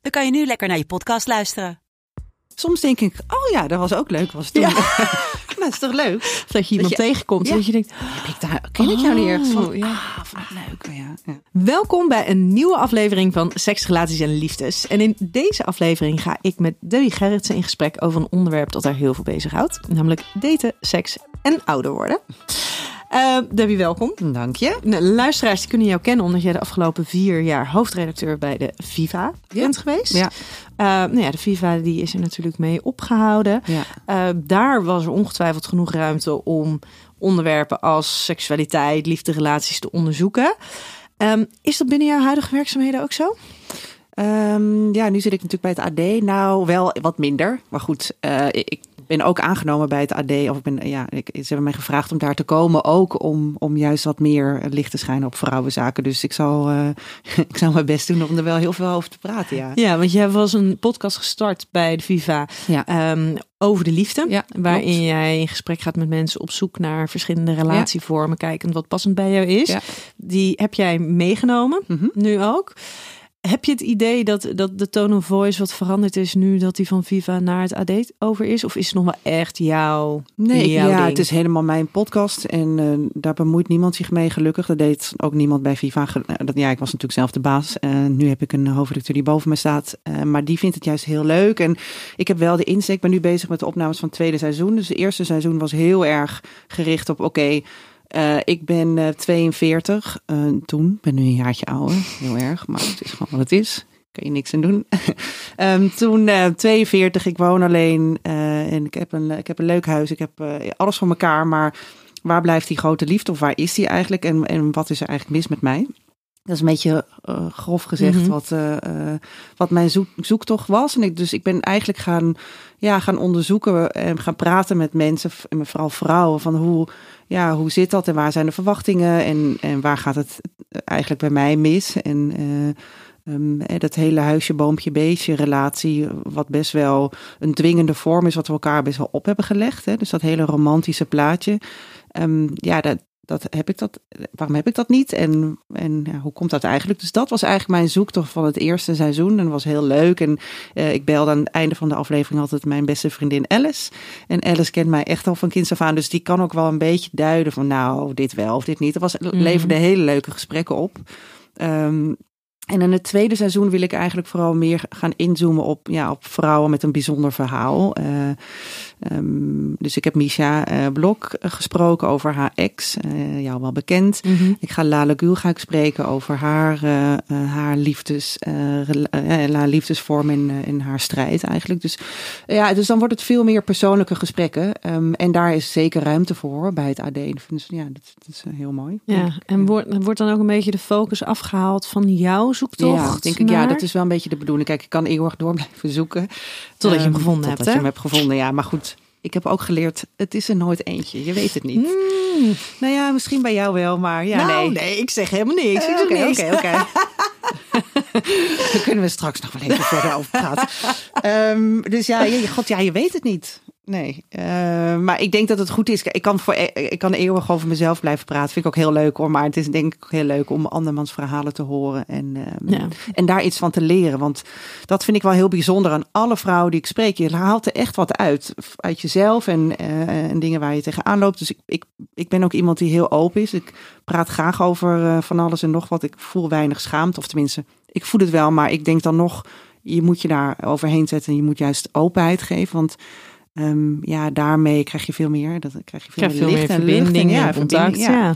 dan kan je nu lekker naar je podcast luisteren. Soms denk ik, oh ja, dat was ook leuk. Was toen. dat is toch leuk? Dat je iemand je- tegenkomt. Ja. Dat je denkt, Heb ik daar, ken ik jou niet ergens van? Oh, ja. Ah, wat leuk. Ja. Ja. welkom bij een nieuwe aflevering van Seks, Relaties en Liefdes. En in deze aflevering ga ik met Debbie Gerritsen in gesprek over een onderwerp dat haar heel veel bezighoudt. Namelijk daten, seks en ouder worden. Eh, Debbie, welkom. Dank je. Nou, luisteraars die kunnen jou kennen omdat jij de afgelopen vier jaar hoofdredacteur bij de Viva bent geweest. Ja. Eh, nou ja, de Viva die is er natuurlijk mee opgehouden. Ja. Eh, daar was er ongetwijfeld genoeg ruimte om onderwerpen als seksualiteit, liefderelaties te onderzoeken. Ehm, is dat binnen jouw huidige werkzaamheden ook zo? Ehm, ja, nu zit ik natuurlijk bij het AD. Nou, wel wat minder. Maar goed, eh, ik ben ook aangenomen bij het AD. Of ik ben, ja, ik, ze hebben mij gevraagd om daar te komen. Ook om, om juist wat meer licht te schijnen op vrouwenzaken. Dus ik zal, eh, ik zal mijn best doen om er wel heel veel over te praten. Ja. Ja, want jij was een podcast gestart bij de Viva Ja. ehm, over de liefde. Ja, waarin klopt. jij in gesprek gaat met mensen op zoek naar verschillende relatievormen. Kijkend wat passend bij jou is. Die heb jij meegenomen, Mhm. nu ook. Heb je het idee dat, dat de tone of voice wat veranderd is nu dat die van Viva naar het AD over is? Of is het nog wel echt jouw, Nee, jouw ja, ding? het is helemaal mijn podcast en eh, daar bemoeit niemand zich mee, gelukkig. Dat deed ook niemand bij Viva. Eh, dat, ja, ik was natuurlijk zelf de baas. Eh, nu heb ik een hoofdredacteur die boven me staat, maar die vindt het juist heel leuk. En ik heb wel de insteek, ik ben nu bezig met de opnames van het tweede seizoen. Dus het eerste seizoen was heel erg gericht op, oké, eh, ik ben eh, 42 eh, toen, ik ben nu een jaartje ouder, heel erg, maar het is gewoon wat het is. Kan je niks aan doen. Ehm, toen eh 42, ik woon alleen eh, en ik heb, een, ik heb een leuk huis. Ik heb eh, alles voor elkaar, maar waar blijft die grote liefde of waar is die eigenlijk en, en wat is er eigenlijk mis met mij? Dat is een beetje eh, grof gezegd Mhm. wat, eh, eh, wat mijn zoek, zoektocht was. En ik, dus ik ben eigenlijk gaan, ja, gaan onderzoeken en gaan praten met mensen, en vooral vrouwen, van hoe, ja, hoe zit dat en waar zijn de verwachtingen en, en waar gaat het eigenlijk bij mij mis? En eh, ehm, eh, dat hele huisje, boompje, beestje relatie, wat best wel een dwingende vorm is, wat we elkaar best wel op hebben gelegd. Hè? Dus dat hele romantische plaatje. Ehm, ja, dat, dat heb ik dat. Waarom heb ik dat niet? En, en ja, hoe komt dat eigenlijk? Dus dat was eigenlijk mijn zoektocht van het eerste seizoen. En dat was heel leuk. En eh, ik belde aan het einde van de aflevering altijd mijn beste vriendin Alice. En Alice kent mij echt al van kinds af aan. Dus die kan ook wel een beetje duiden van nou, dit wel of dit niet. Dat was, leverde hele leuke gesprekken op. Ehm, en in het tweede seizoen wil ik eigenlijk vooral meer gaan inzoomen op, ja, op vrouwen met een bijzonder verhaal. Eh, ehm, dus ik heb Misha eh, Blok eh, gesproken over haar ex, eh, jou wel bekend. Mhm. Ik ga Lale Gül ga ik spreken over haar, haar, liefdes, haar liefdesvorm en, eh, en haar strijd eigenlijk. Dus, ja, dus dan wordt het veel meer persoonlijke gesprekken. Ehm, en daar is zeker ruimte voor bij het AD. Dus, ja, dat, dat is heel mooi. Ja, en wordt, wordt dan ook een beetje de focus afgehaald van jouw zoektocht? Ja, denk ik, ja, dat is wel een beetje de bedoeling. Kijk, ik kan eeuwig door blijven zoeken. Totdat je hem Ehm, gevonden totdat hebt, je hè? hem hebt gevonden, ja. Maar goed, ik heb ook geleerd, het is er nooit eentje. Je weet het niet. Mm. Nou ja, misschien bij jou wel, maar ja, nou, nee. nee. ik zeg helemaal niks. Oké, oké, oké. Daar kunnen we straks nog wel even verder over praten. Ehm, dus ja, je, god, ja, je weet het niet. Nee, Eh, maar ik denk dat het goed is. Ik kan, voor, ik kan eeuwig over mezelf blijven praten. Vind ik ook heel leuk hoor. Maar het is denk ik ook heel leuk om andermans verhalen te horen. En, Ja. en daar iets van te leren. Want dat vind ik wel heel bijzonder aan alle vrouwen die ik spreek. Je haalt er echt wat uit. Uit jezelf en, eh, en dingen waar je tegenaan loopt. Dus ik, ik, ik ben ook iemand die heel open is. Ik praat graag over eh, van alles en nog wat. Ik voel weinig schaamte. Of tenminste, ik voel het wel. Maar ik denk dan nog, je moet je daar overheen zetten. En je moet juist openheid geven. Want ehm, ja, daarmee krijg je veel meer. Dat krijg je veel, veel licht meer en en- ja, contact. Ja.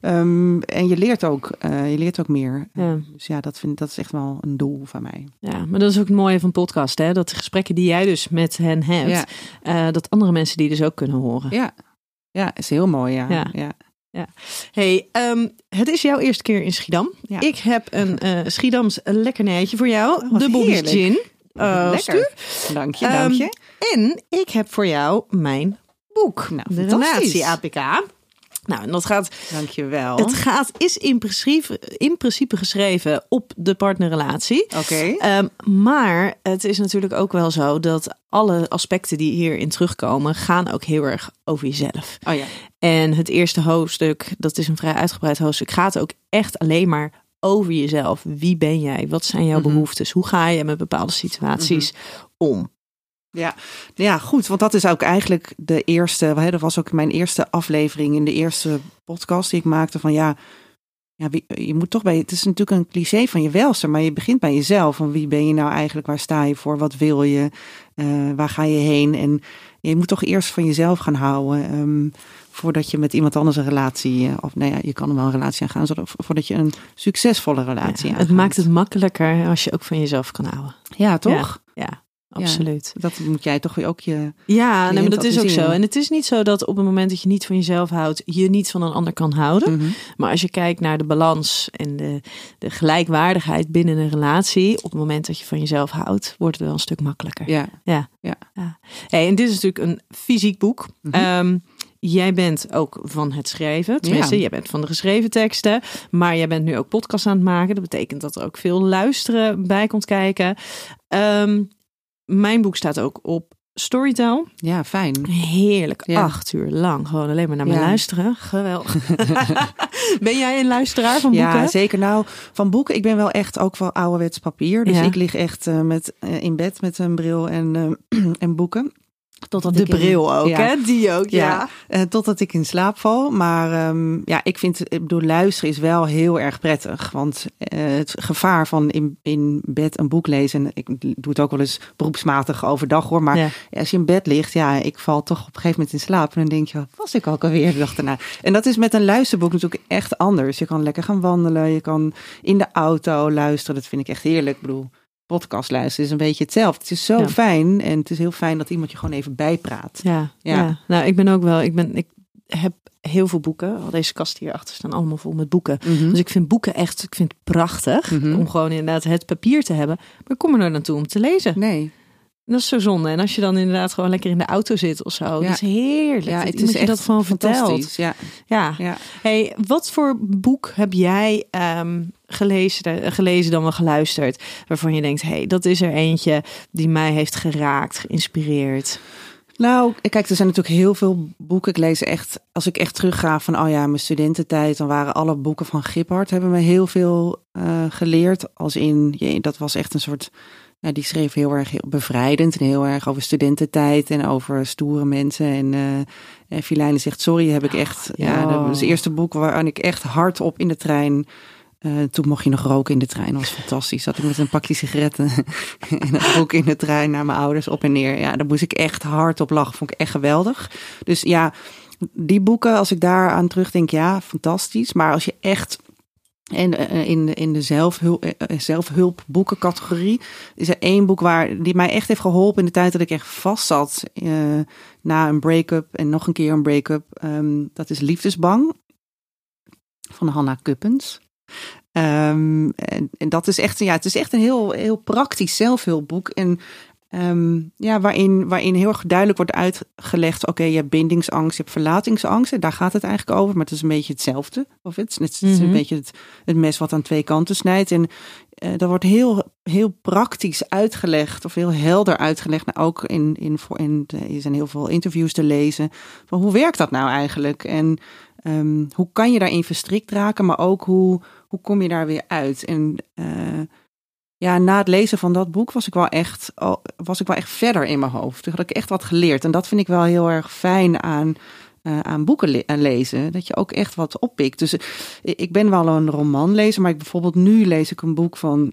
Ehm, en je leert ook, eh, je leert ook meer. Ja. Dus ja, dat, vind, dat is echt wel een doel van mij. Ja, maar dat is ook het mooie van podcast, hè? Dat de gesprekken die jij dus met hen hebt, Ja. eh, dat andere mensen die dus ook kunnen horen. Ja, ja is heel mooi. Ja. Ja. Ja. ja. Hey, ehm, het is jouw eerste keer in Schiedam. Ik heb een eh Schiedams lekkernijtje voor jou. Oh, de Bobby's. Gin. Uh, Lekker. Dank je, dank je. En ik heb voor jou mijn boek. Nou, de. Relatie APK. Nou, en dat gaat, Dank je wel. het gaat, is in principe, in principe geschreven op de partnerrelatie. Oké. Ehm, maar het is natuurlijk ook wel zo dat alle aspecten die hierin terugkomen, gaan ook heel erg over jezelf. Oh ja. En het eerste hoofdstuk, dat is een vrij uitgebreid hoofdstuk, gaat ook echt alleen maar over jezelf. Wie ben jij? Wat zijn jouw Mhm. behoeftes? Hoe ga je met bepaalde situaties om? Ja. ja, goed. Want dat is ook eigenlijk de eerste. Hè, dat was ook mijn eerste aflevering in de eerste podcast die ik maakte. Van ja, ja wie, je moet toch bij. Het is natuurlijk een cliché van je welste, maar je begint bij jezelf. Van wie ben je nou eigenlijk? Waar sta je voor? Wat wil je? Eh, waar ga je heen? En je moet toch eerst van jezelf gaan houden. ehm, voordat je met iemand anders een relatie. eh, Of nou ja, je kan er wel een relatie aangaan. Zodat, voordat je een succesvolle relatie Ja, aangaat. het maakt het makkelijker als je ook van jezelf kan houden. Ja, toch? Ja, absoluut. Dat moet jij toch weer ook je. Ja, nee, maar dat is ook zo. En het is niet zo dat op het moment dat je niet van jezelf houdt, je niet van een ander kan houden. Mhm. Maar als je kijkt naar de balans en de, de gelijkwaardigheid binnen een relatie, op het moment dat je van jezelf houdt, wordt het wel een stuk makkelijker. Ja. Ja. Ja. Hey, en dit is natuurlijk een fysiek boek. Mhm. Ehm, jij bent ook van het schrijven. Tenminste, Ja. jij bent van de geschreven teksten. Maar jij bent nu ook podcast aan het maken. Dat betekent dat er ook veel luisteren bij komt kijken. Ehm, mijn boek staat ook op Storytel. Ja, fijn. Heerlijk. Ja. Acht uur lang. Gewoon alleen maar naar me Ja. luisteren. Geweldig. ben jij een luisteraar van boeken? Ja, zeker. Nou, van boeken, ik ben wel echt ook wel ouderwets papier. Dus Ja. ik lig echt eh, met, eh, in bed met een bril en, eh, en boeken. Totdat de in- bril ook, ja. hè? Die ook, ja. Ja, eh, totdat ik in slaap val. Maar ehm, ja, ik vind, ik bedoel, luisteren is wel heel erg prettig. Want eh, het gevaar van in, in bed een boek lezen, en ik doe het ook wel eens beroepsmatig overdag hoor. Maar Ja. als je in bed ligt, ja, ik val toch op een gegeven moment in slaap. En dan denk je, wat was ik ook alweer de dag daarna? En dat is met een luisterboek natuurlijk echt anders. Je kan lekker gaan wandelen, je kan in de auto luisteren. Dat vind ik echt heerlijk. Ik bedoel, podcast luisteren is een beetje hetzelfde. Het is zo Ja. fijn en het is heel fijn dat iemand je gewoon even bijpraat. Ja, ja. Ja. nou ik ben ook wel, ik, ben, ik heb heel veel boeken. Al deze kasten hierachter staan allemaal vol met boeken. Mhm. Dus ik vind boeken echt, ik vind het prachtig Mhm. om gewoon inderdaad het papier te hebben. Maar ik kom er nooit naartoe om te lezen. Nee. Dat is zo zonde. En als je dan inderdaad gewoon lekker in de auto zit of zo, dat is heerlijk. Ja, het is je echt dat gewoon vertelt. fantastisch. Ja, Ja. ja. Hey, wat voor boek heb jij ehm, gelezen, eh, gelezen dan wel geluisterd, waarvan je denkt, hey, dat is er eentje die mij heeft geraakt, geïnspireerd. Nou, kijk, er zijn natuurlijk heel veel boeken. Ik lees echt, als ik echt terugga van, oh ja, mijn studententijd, dan waren alle boeken van Giphart, hebben me heel veel eh, geleerd. Als in, je, dat was echt een soort, ja, die schreef heel erg heel bevrijdend en heel erg over studententijd en over stoere mensen. En eh en Filijne zegt, sorry, heb ik echt, ja, dat was het eerste boek waaraan ik echt hard op in de trein eh, toen mocht je nog roken in de trein. Dat was fantastisch. Zat ik met een pakje sigaretten en een boek in de trein naar mijn ouders op en neer. Ja, daar moest ik echt hard op lachen. Vond ik echt geweldig. Dus ja, die boeken, als ik daar aan terugdenk, ja, fantastisch. Maar als je echt en eh, in, de- in de zelfhulp, eh, zelfhulpboekencategorie is er één boek waar die mij echt heeft geholpen in de tijd dat ik echt vast zat eh, na een break-up en nog een keer een break-up. Ehm, dat is Liefdesbang van Hanna Kuppens. Ehm, en, en dat is echt, ja, het is echt een heel, heel praktisch zelfhulpboek. En ehm, ja, waarin, waarin heel erg duidelijk wordt uitgelegd: oké, je hebt bindingsangst, je hebt verlatingsangst. En daar gaat het eigenlijk over, maar het is een beetje hetzelfde. Of het, het is Mhm. een beetje het, het mes wat aan twee kanten snijdt. En eh, dat wordt heel, heel praktisch uitgelegd, of heel helder uitgelegd. Nou, ook in, in, voor, in er zijn heel veel interviews te lezen. Van hoe werkt dat nou eigenlijk? En ehm, hoe kan je daarin verstrikt raken, maar ook hoe, hoe kom je daar weer uit? En eh, ja, na het lezen van dat boek was ik wel echt, was ik wel echt verder in mijn hoofd. Toen had ik echt wat geleerd. En dat vind ik wel heel erg fijn aan, eh, aan boeken le- aan lezen. Dat je ook echt wat oppikt. Dus eh, ik ben wel een romanlezer, maar ik, bijvoorbeeld nu lees ik een boek van,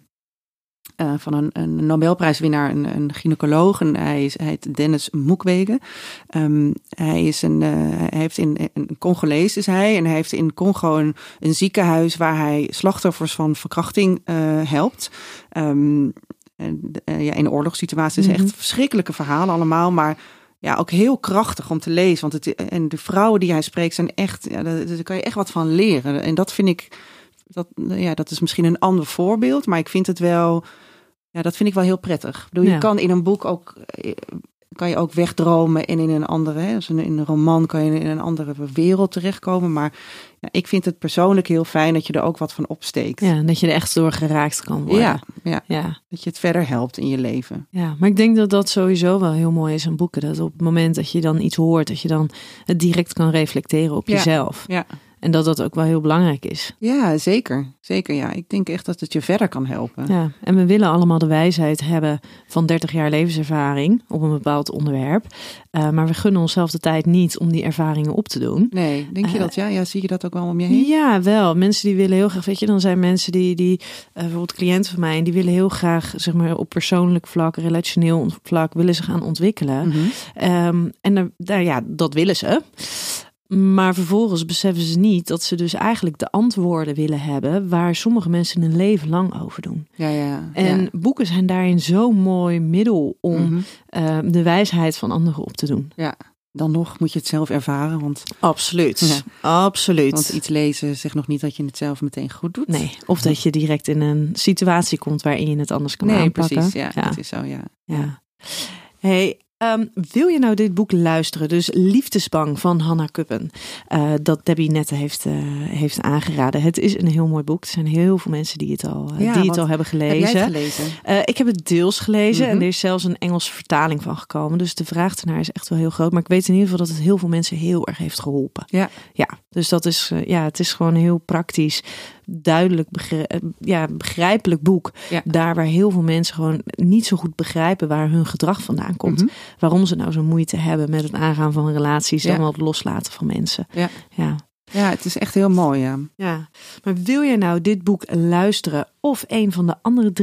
eh, van een, een Nobelprijswinnaar, een, een gynaecoloog. En hij, is, hij heet Dennis Mukwege. Ehm, hij, is een, eh, hij heeft in een Congolees is hij. En hij heeft in Congo een, een ziekenhuis waar hij slachtoffers van verkrachting eh, helpt. Ehm, en, ja, in oorlogssituaties. Mhm. Echt verschrikkelijke verhalen allemaal. Maar ja, ook heel krachtig om te lezen. Want het, en de vrouwen die hij spreekt zijn echt, ja, daar, daar kan je echt wat van leren. En dat vind ik, dat, ja, dat is misschien een ander voorbeeld, maar ik vind het wel, ja, dat vind ik wel heel prettig. Ik bedoel, Ja. je kan in een boek ook, eh, kan je ook wegdromen en in een andere, hè, dus in een roman kan je in een andere wereld terechtkomen. Maar ja, ik vind het persoonlijk heel fijn dat je er ook wat van opsteekt. Ja, en dat je er echt door geraakt kan worden. ja, ja, ja. dat je het verder helpt in je leven. Ja, maar ik denk dat dat sowieso wel heel mooi is aan boeken. Dat op het moment dat je dan iets hoort, dat je dan het direct kan reflecteren op Ja. jezelf. Ja. En dat dat ook wel heel belangrijk is. Ja, zeker. Zeker, ja. Ik denk echt dat het je verder kan helpen. Ja, en we willen allemaal de wijsheid hebben van 30 jaar levenservaring op een bepaald onderwerp. Eh, maar we gunnen onszelf de tijd niet om die ervaringen op te doen. Nee, denk je Eh, dat? Ja, ja, zie je dat ook wel om je heen? Ja, wel. Mensen die willen heel graag, weet je, dan zijn mensen die, die eh, bijvoorbeeld cliënten van mij, die willen heel graag, zeg maar, op persoonlijk vlak, relationeel vlak, willen ze gaan ontwikkelen. Mhm. Ehm, en daar, ja, dat willen ze. Maar vervolgens beseffen ze niet dat ze dus eigenlijk de antwoorden willen hebben waar sommige mensen een leven lang over doen. Ja, ja. En ja. boeken zijn daarin zo'n mooi middel om Mhm. ehm, de wijsheid van anderen op te doen. Dan nog moet je het zelf ervaren, want, Absoluut. Ja. Absoluut. want iets lezen zegt nog niet dat je het zelf meteen goed doet. Nee, of dat je direct in een situatie komt waarin je het anders kan nee aanpakken. precies. Ja, ja. dat is zo, ja. Ja. Hey, ehm, wil je nou dit boek luisteren? Dus Liefdesbang van Hanna Kuppen. eh, dat Debbie net heeft, eh, heeft aangeraden. Het is een heel mooi boek. Er zijn heel veel mensen die het al, eh, Ja, die het al hebben Heb jij gelezen. het gelezen? Ik heb het deels gelezen Mhm. en er is zelfs een Engelse vertaling van gekomen. Dus de vraag ernaar is echt wel heel groot. Maar ik weet in ieder geval dat het heel veel mensen heel erg heeft geholpen. Ja. Ja, dus dat is, ja, het is gewoon heel praktisch, duidelijk, eh, ja, begrijpelijk boek. Ja. Daar waar heel veel mensen gewoon niet zo goed begrijpen waar hun gedrag vandaan komt. Mhm. Waarom ze nou zo moeite hebben met het aangaan van relaties Ja. en het loslaten van mensen. Ja. ja. Ja, het is echt heel mooi, ja. Ja, maar wil je nou dit boek luisteren of een van de andere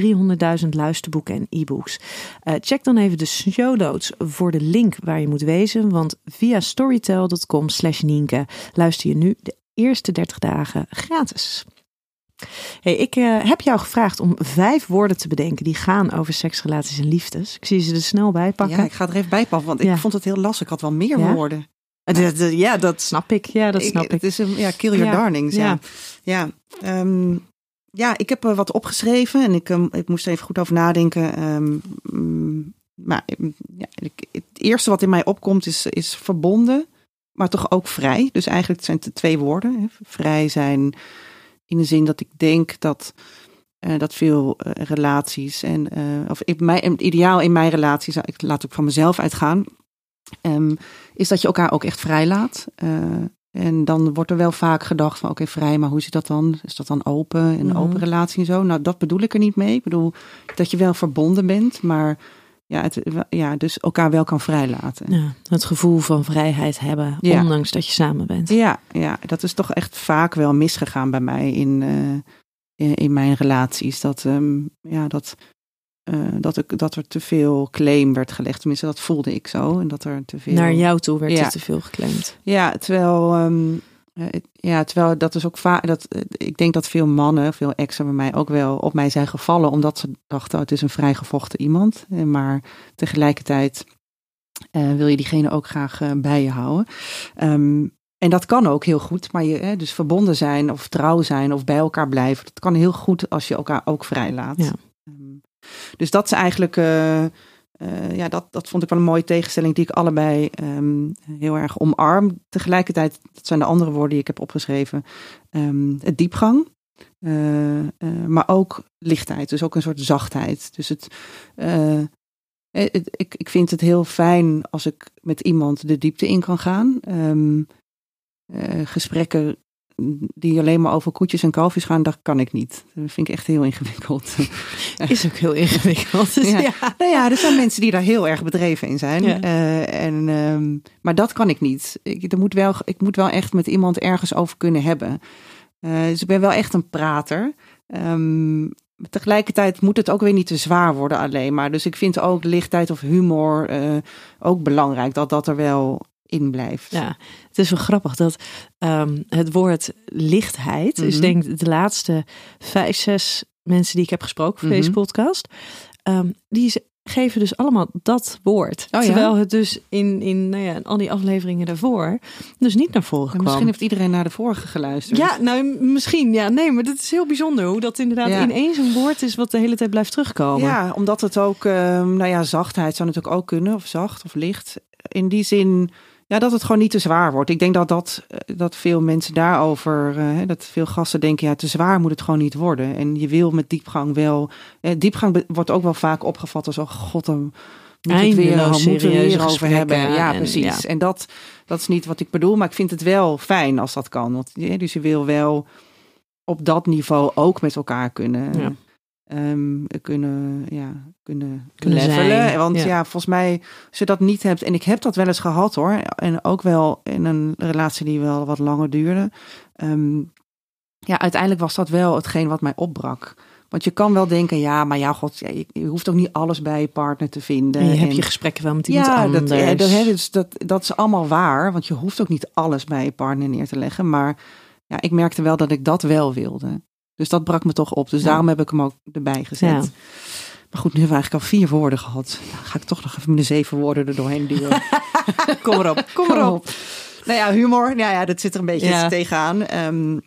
300.000 luisterboeken en e-books? Eh, check dan even de show notes voor de link waar je moet wezen. Want via storytel.com slash Nienke luister je nu de eerste 30 dagen gratis. Hey, ik eh, heb jou gevraagd om vijf woorden te bedenken die gaan over seks, relaties en liefdes. Ik zie ze er snel bij pakken. Ja, ik ga er even bij pakken, want Ja. ik vond het heel lastig. Ik had wel meer Ja? woorden. Eh, ja, dat snap ik. Ja, dat snap ik. Het is een, ja, kill your darlings. Ja, ja. ja. Ehm, ja, ik heb er wat opgeschreven en ik, ehm, ik moest er even goed over nadenken. Ehm, mm, maar ja, het eerste wat in mij opkomt is, is verbonden, maar toch ook vrij. Dus eigenlijk zijn het twee woorden. Hè. Vrij zijn in de zin dat ik denk dat, eh, dat veel eh, relaties en eh, of in mijn, het ideaal in mijn relaties, ik laat ook van mezelf uitgaan, ehm, is dat je elkaar ook echt vrij laat. Eh, en dan wordt er wel vaak gedacht van oké, vrij, maar hoe zit dat dan? Is dat dan open, een Mhm. open relatie en zo? Nou, dat bedoel ik er niet mee. Ik bedoel dat je wel verbonden bent, maar ja, het, ja dus elkaar wel kan vrijlaten. Ja, het gevoel van vrijheid hebben, Ja. ondanks dat je samen bent. Ja, ja, dat is toch echt vaak wel misgegaan bij mij in, eh, in, in mijn relaties. Dat, ehm, ja, dat, eh, dat, ik, dat er te veel claim werd gelegd. Tenminste, dat voelde ik zo. En dat er te veel. Naar jou toe werd Ja. er te veel geclaimd. Ja, terwijl, ehm, eh, ja, terwijl dat is ook vaak. Dat, eh, ik denk dat veel mannen, veel exen bij mij ook wel op mij zijn gevallen. Omdat ze dachten, oh, het is een vrijgevochten iemand. Eh, Maar tegelijkertijd eh, wil je diegene ook graag eh, bij je houden. Ehm, en dat kan ook heel goed. Maar je, hè, dus verbonden zijn of trouw zijn of bij elkaar blijven. Dat kan heel goed als je elkaar ook vrijlaat. Ja. Ehm, dus dat is eigenlijk. eh, eh, ja, dat, dat vond ik wel een mooie tegenstelling die ik allebei ehm, heel erg omarm. Tegelijkertijd, dat zijn de andere woorden die ik heb opgeschreven, ehm, het diepgang. eh, eh, maar ook lichtheid, dus ook een soort zachtheid. Dus het, ik, ik vind het heel fijn als ik met iemand de diepte in kan gaan. Ehm, eh, gesprekken die alleen maar over koetjes en kalfjes gaan, dat kan ik niet. Dat vind ik echt heel ingewikkeld. Is ook heel ingewikkeld. Dus Ja. ja. Nou ja, er zijn mensen die daar heel erg bedreven in zijn. Ja. Eh, en, ehm, maar dat kan ik niet. Ik, er moet wel, ik moet wel echt met iemand ergens over kunnen hebben. Eh, dus ik ben wel echt een prater. Ehm, tegelijkertijd moet het ook weer niet te zwaar worden alleen maar. Dus ik vind ook lichtheid of humor eh, ook belangrijk. Dat dat er wel in blijft. Ja, het is wel grappig dat ehm, het woord lichtheid is Mhm. denk ik de laatste vijf, zes mensen die ik heb gesproken voor deze Mhm. podcast. ehm, die, is- geven dus allemaal dat woord. Oh ja? Terwijl het dus in, in nou ja, al die afleveringen daarvoor dus niet naar voren En kwam. misschien heeft iedereen naar de vorige geluisterd. Ja, nou misschien. Ja, nee, maar dat is heel bijzonder hoe dat inderdaad Ja. ineens een woord is wat de hele tijd blijft terugkomen. Ja, omdat het ook, ehm, nou ja, zachtheid zou natuurlijk ook kunnen, of zacht of licht. In die zin, ja, dat het gewoon niet te zwaar wordt. Ik denk dat, dat, eh, dat veel mensen daarover, eh, dat veel gasten denken, ja, te zwaar moet het gewoon niet worden. En je wil met diepgang wel, eh, diepgang wordt ook wel vaak opgevat als, oh god, dan moet het weer, we weer over hebben. Ja, en- precies. ja. En dat, dat is niet wat ik bedoel, maar ik vind het wel fijn als dat kan. Want, ja, dus je wil wel op dat niveau ook met elkaar kunnen. Ja. Ehm, kunnen, ja, kunnen, Kunnen levelen. zijn, Want ja. ja. volgens mij, als je dat niet hebt, en ik heb dat wel eens gehad hoor, en ook wel in een relatie die wel wat langer duurde. ehm, ja, uiteindelijk was dat wel hetgeen wat mij opbrak. Want je kan wel denken, ja, maar ja, god, ja, je, je hoeft ook niet alles bij je partner te vinden. En je hebt je gesprekken wel met iemand ja, anders. dat, ja, dat, hè, dus dat, dat is allemaal waar. Want je hoeft ook niet alles bij je partner neer te leggen. Maar ja, ik merkte wel dat ik dat wel wilde. Dus dat brak me toch op. Dus Ja. daarom heb ik hem ook erbij gezet. Ja. Maar goed, nu hebben we eigenlijk al vier woorden gehad. Dan ga ik toch nog even de zeven woorden er doorheen duwen. Kom erop, kom erop. Nou ja, humor, nou ja, dat zit er een beetje Ja. tegenaan. Ehm,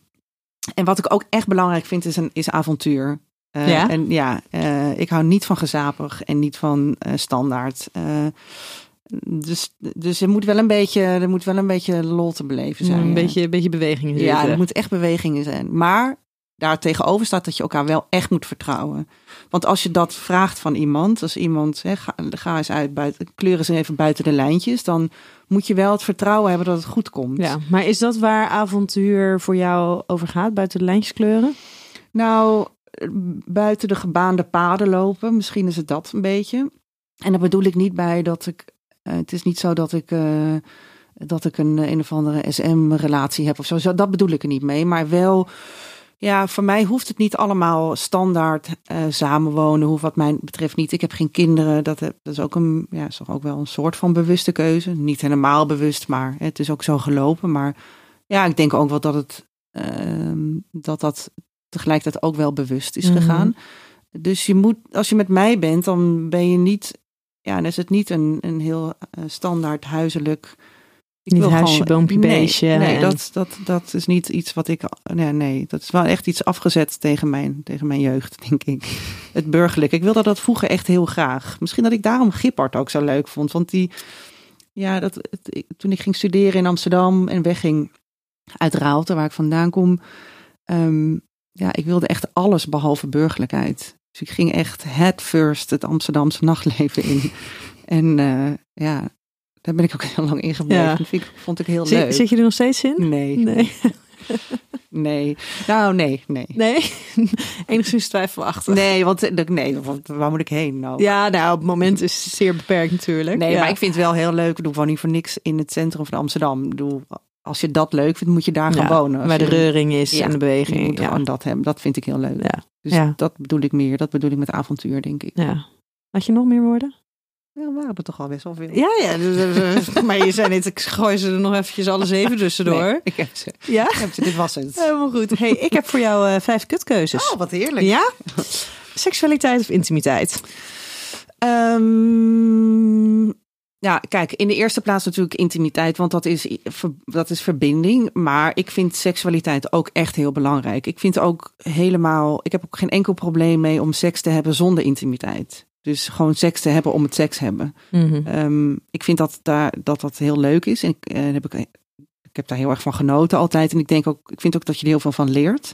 en wat ik ook echt belangrijk vind, is, een, is avontuur. Eh, Ja? En ja, eh, ik hou niet van gezapig en niet van eh, standaard. Dus, dus er moet wel een beetje, er moet wel een beetje lol te beleven zijn. een ja. beetje, een beetje beweging in Ja, er moet echt beweging in zijn. Maar daar tegenover staat dat je elkaar wel echt moet vertrouwen. Want als je dat vraagt van iemand, als iemand, hè, ga, ga eens uit, buiten, kleur eens even buiten de lijntjes, dan moet je wel het vertrouwen hebben dat het goed komt. Ja, maar is dat waar avontuur voor jou over gaat? Buiten de lijntjes kleuren? Nou, buiten de gebaande paden lopen, misschien is het dat een beetje. En daar bedoel ik niet bij dat ik, eh, het is niet zo dat ik, eh, dat ik een, een of andere SM-relatie heb of. Zo, Dat bedoel ik er niet mee, maar wel. Ja, voor mij hoeft het niet allemaal standaard eh, samenwonen. Hoeft wat mij betreft niet. Ik heb geen kinderen. Dat, heb- dat is ook een, ja, is toch ook wel een soort van bewuste keuze. Niet helemaal bewust, maar het is ook zo gelopen. Maar ja, ik denk ook wel dat het ehm, dat dat tegelijkertijd ook wel bewust is Mhm. gegaan. Dus je moet, als je met mij bent, dan ben je niet, ja, dan is het niet een, een heel eh, standaard huiselijk. Niet wil huisje, gewoon- boompje, nee, beestje Nee, en- dat, dat, dat is niet iets wat ik. Nee, nee, dat is wel echt iets afgezet tegen mijn, tegen mijn jeugd, denk ik. Het burgerlijk. Ik wilde dat vroeger echt heel graag. Misschien dat ik daarom Gippard ook zo leuk vond. Want die, ja, dat, het, toen ik ging studeren in Amsterdam en wegging uit Raalte, waar ik vandaan kom. ehm, ja, ik wilde echt alles behalve burgerlijkheid. Dus ik ging echt head first het Amsterdamse nachtleven in. en eh, ja, daar ben ik ook heel lang in gebleven. Ja. Dat vind ik, vond ik heel leuk. Zit, je er nog steeds in? Nee, Nee. nee. Nou, nee, nee. Nee? Enigszins twijfelachtig. Nee, want eh, nee, want waar moet ik heen nou? Ja, nou, het moment is zeer beperkt natuurlijk. Nee, Ja. maar ik vind het wel heel leuk. Ik doe gewoon niet voor niks in het centrum van Amsterdam. Ik bedoel, als je dat leuk vindt, moet je daar Ja, gaan wonen. Waar de je- reuring is Ja, en de Je beweging. moet Ja. gewoon dat hebben. Dat vind ik heel leuk. Ja. Dus dat bedoel ik meer. Dat bedoel ik met avontuur, denk ik. ja. Had je nog meer woorden? Ja, waren er toch al best wel veel. Ja, ja. dus, eh, maar je zei net, ik gooi ze er nog eventjes alle zeven tussendoor. Nee, ik heb ze. Ja? Ik heb ze. Dit was het. Helemaal goed. Hey, ik heb voor jou eh, vijf kutkeuzes. Oh, wat heerlijk. ja? Seksualiteit of intimiteit? Ehm, ja, kijk, in de eerste plaats natuurlijk intimiteit, want dat is, dat is verbinding. Maar ik vind seksualiteit ook echt heel belangrijk. Ik vind ook helemaal, ik heb ook geen enkel probleem mee om seks te hebben zonder intimiteit. Dus gewoon seks te hebben om het seks hebben. Mhm. Ehm, ik vind dat, daar, dat dat heel leuk is. En ik, eh, heb ik, ik heb daar heel erg van genoten altijd. En ik denk ook, ik vind ook dat je er heel veel van leert.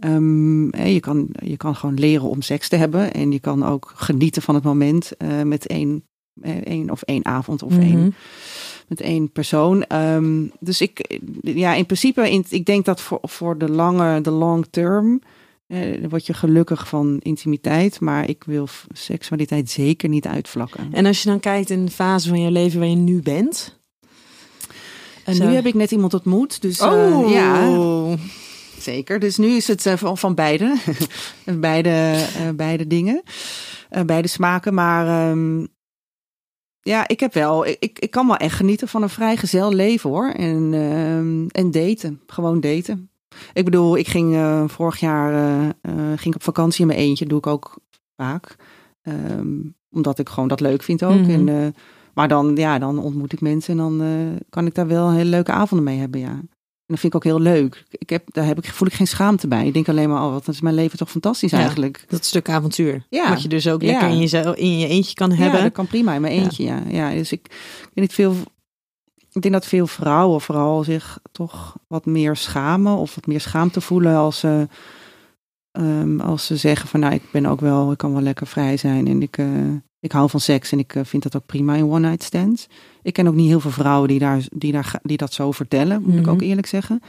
Ehm, hè, je, kan, je kan gewoon leren om seks te hebben. En je kan ook genieten van het moment eh, met één, eh, één of één avond of Mhm. één, met één persoon. Ehm, dus ik, ja, in principe, in, ik denk dat voor, voor de lange, de long term, eh, word je gelukkig van intimiteit. Maar ik wil seksualiteit zeker niet uitvlakken. En als je dan kijkt in de fase van je leven waar je nu bent. En Zo. nu heb ik net iemand ontmoet. Dus eh, Oh. ja, zeker. Dus nu is het eh, van, van beide. beide, eh, beide dingen. Beide smaken. Maar ehm, ja, ik heb wel. Ik, ik kan wel echt genieten van een vrijgezel leven hoor. En, ehm, en daten. Gewoon daten. Ik bedoel, ik ging eh, vorig jaar eh, eh, ging ik op vakantie in mijn eentje. doe ik ook vaak. Ehm, omdat ik gewoon dat leuk vind ook. Mhm. En, maar dan, ja, dan ontmoet ik mensen en dan kan ik daar wel hele leuke avonden mee hebben, ja. En dat vind ik ook heel leuk. Ik heb, daar heb ik, voel ik geen schaamte bij. Ik denk alleen maar, oh, wat is mijn leven toch fantastisch Ja. eigenlijk. Dat stuk avontuur. Ja. Wat je dus ook Ja. lekker in, jezelf, in je eentje kan hebben. Ja, dat kan prima in mijn eentje, ja. ja. dus ik, ik weet niet veel... Ik denk dat veel vrouwen vooral zich toch wat meer schamen of wat meer schaamte voelen als ze, ehm, als ze zeggen van nou ik ben ook wel, ik kan wel lekker vrij zijn en ik, eh, ik hou van seks en ik eh, vind dat ook prima in one night stands. Ik ken ook niet heel veel vrouwen die, daar, die, daar, die dat zo vertellen, moet ik Mhm. ook eerlijk zeggen.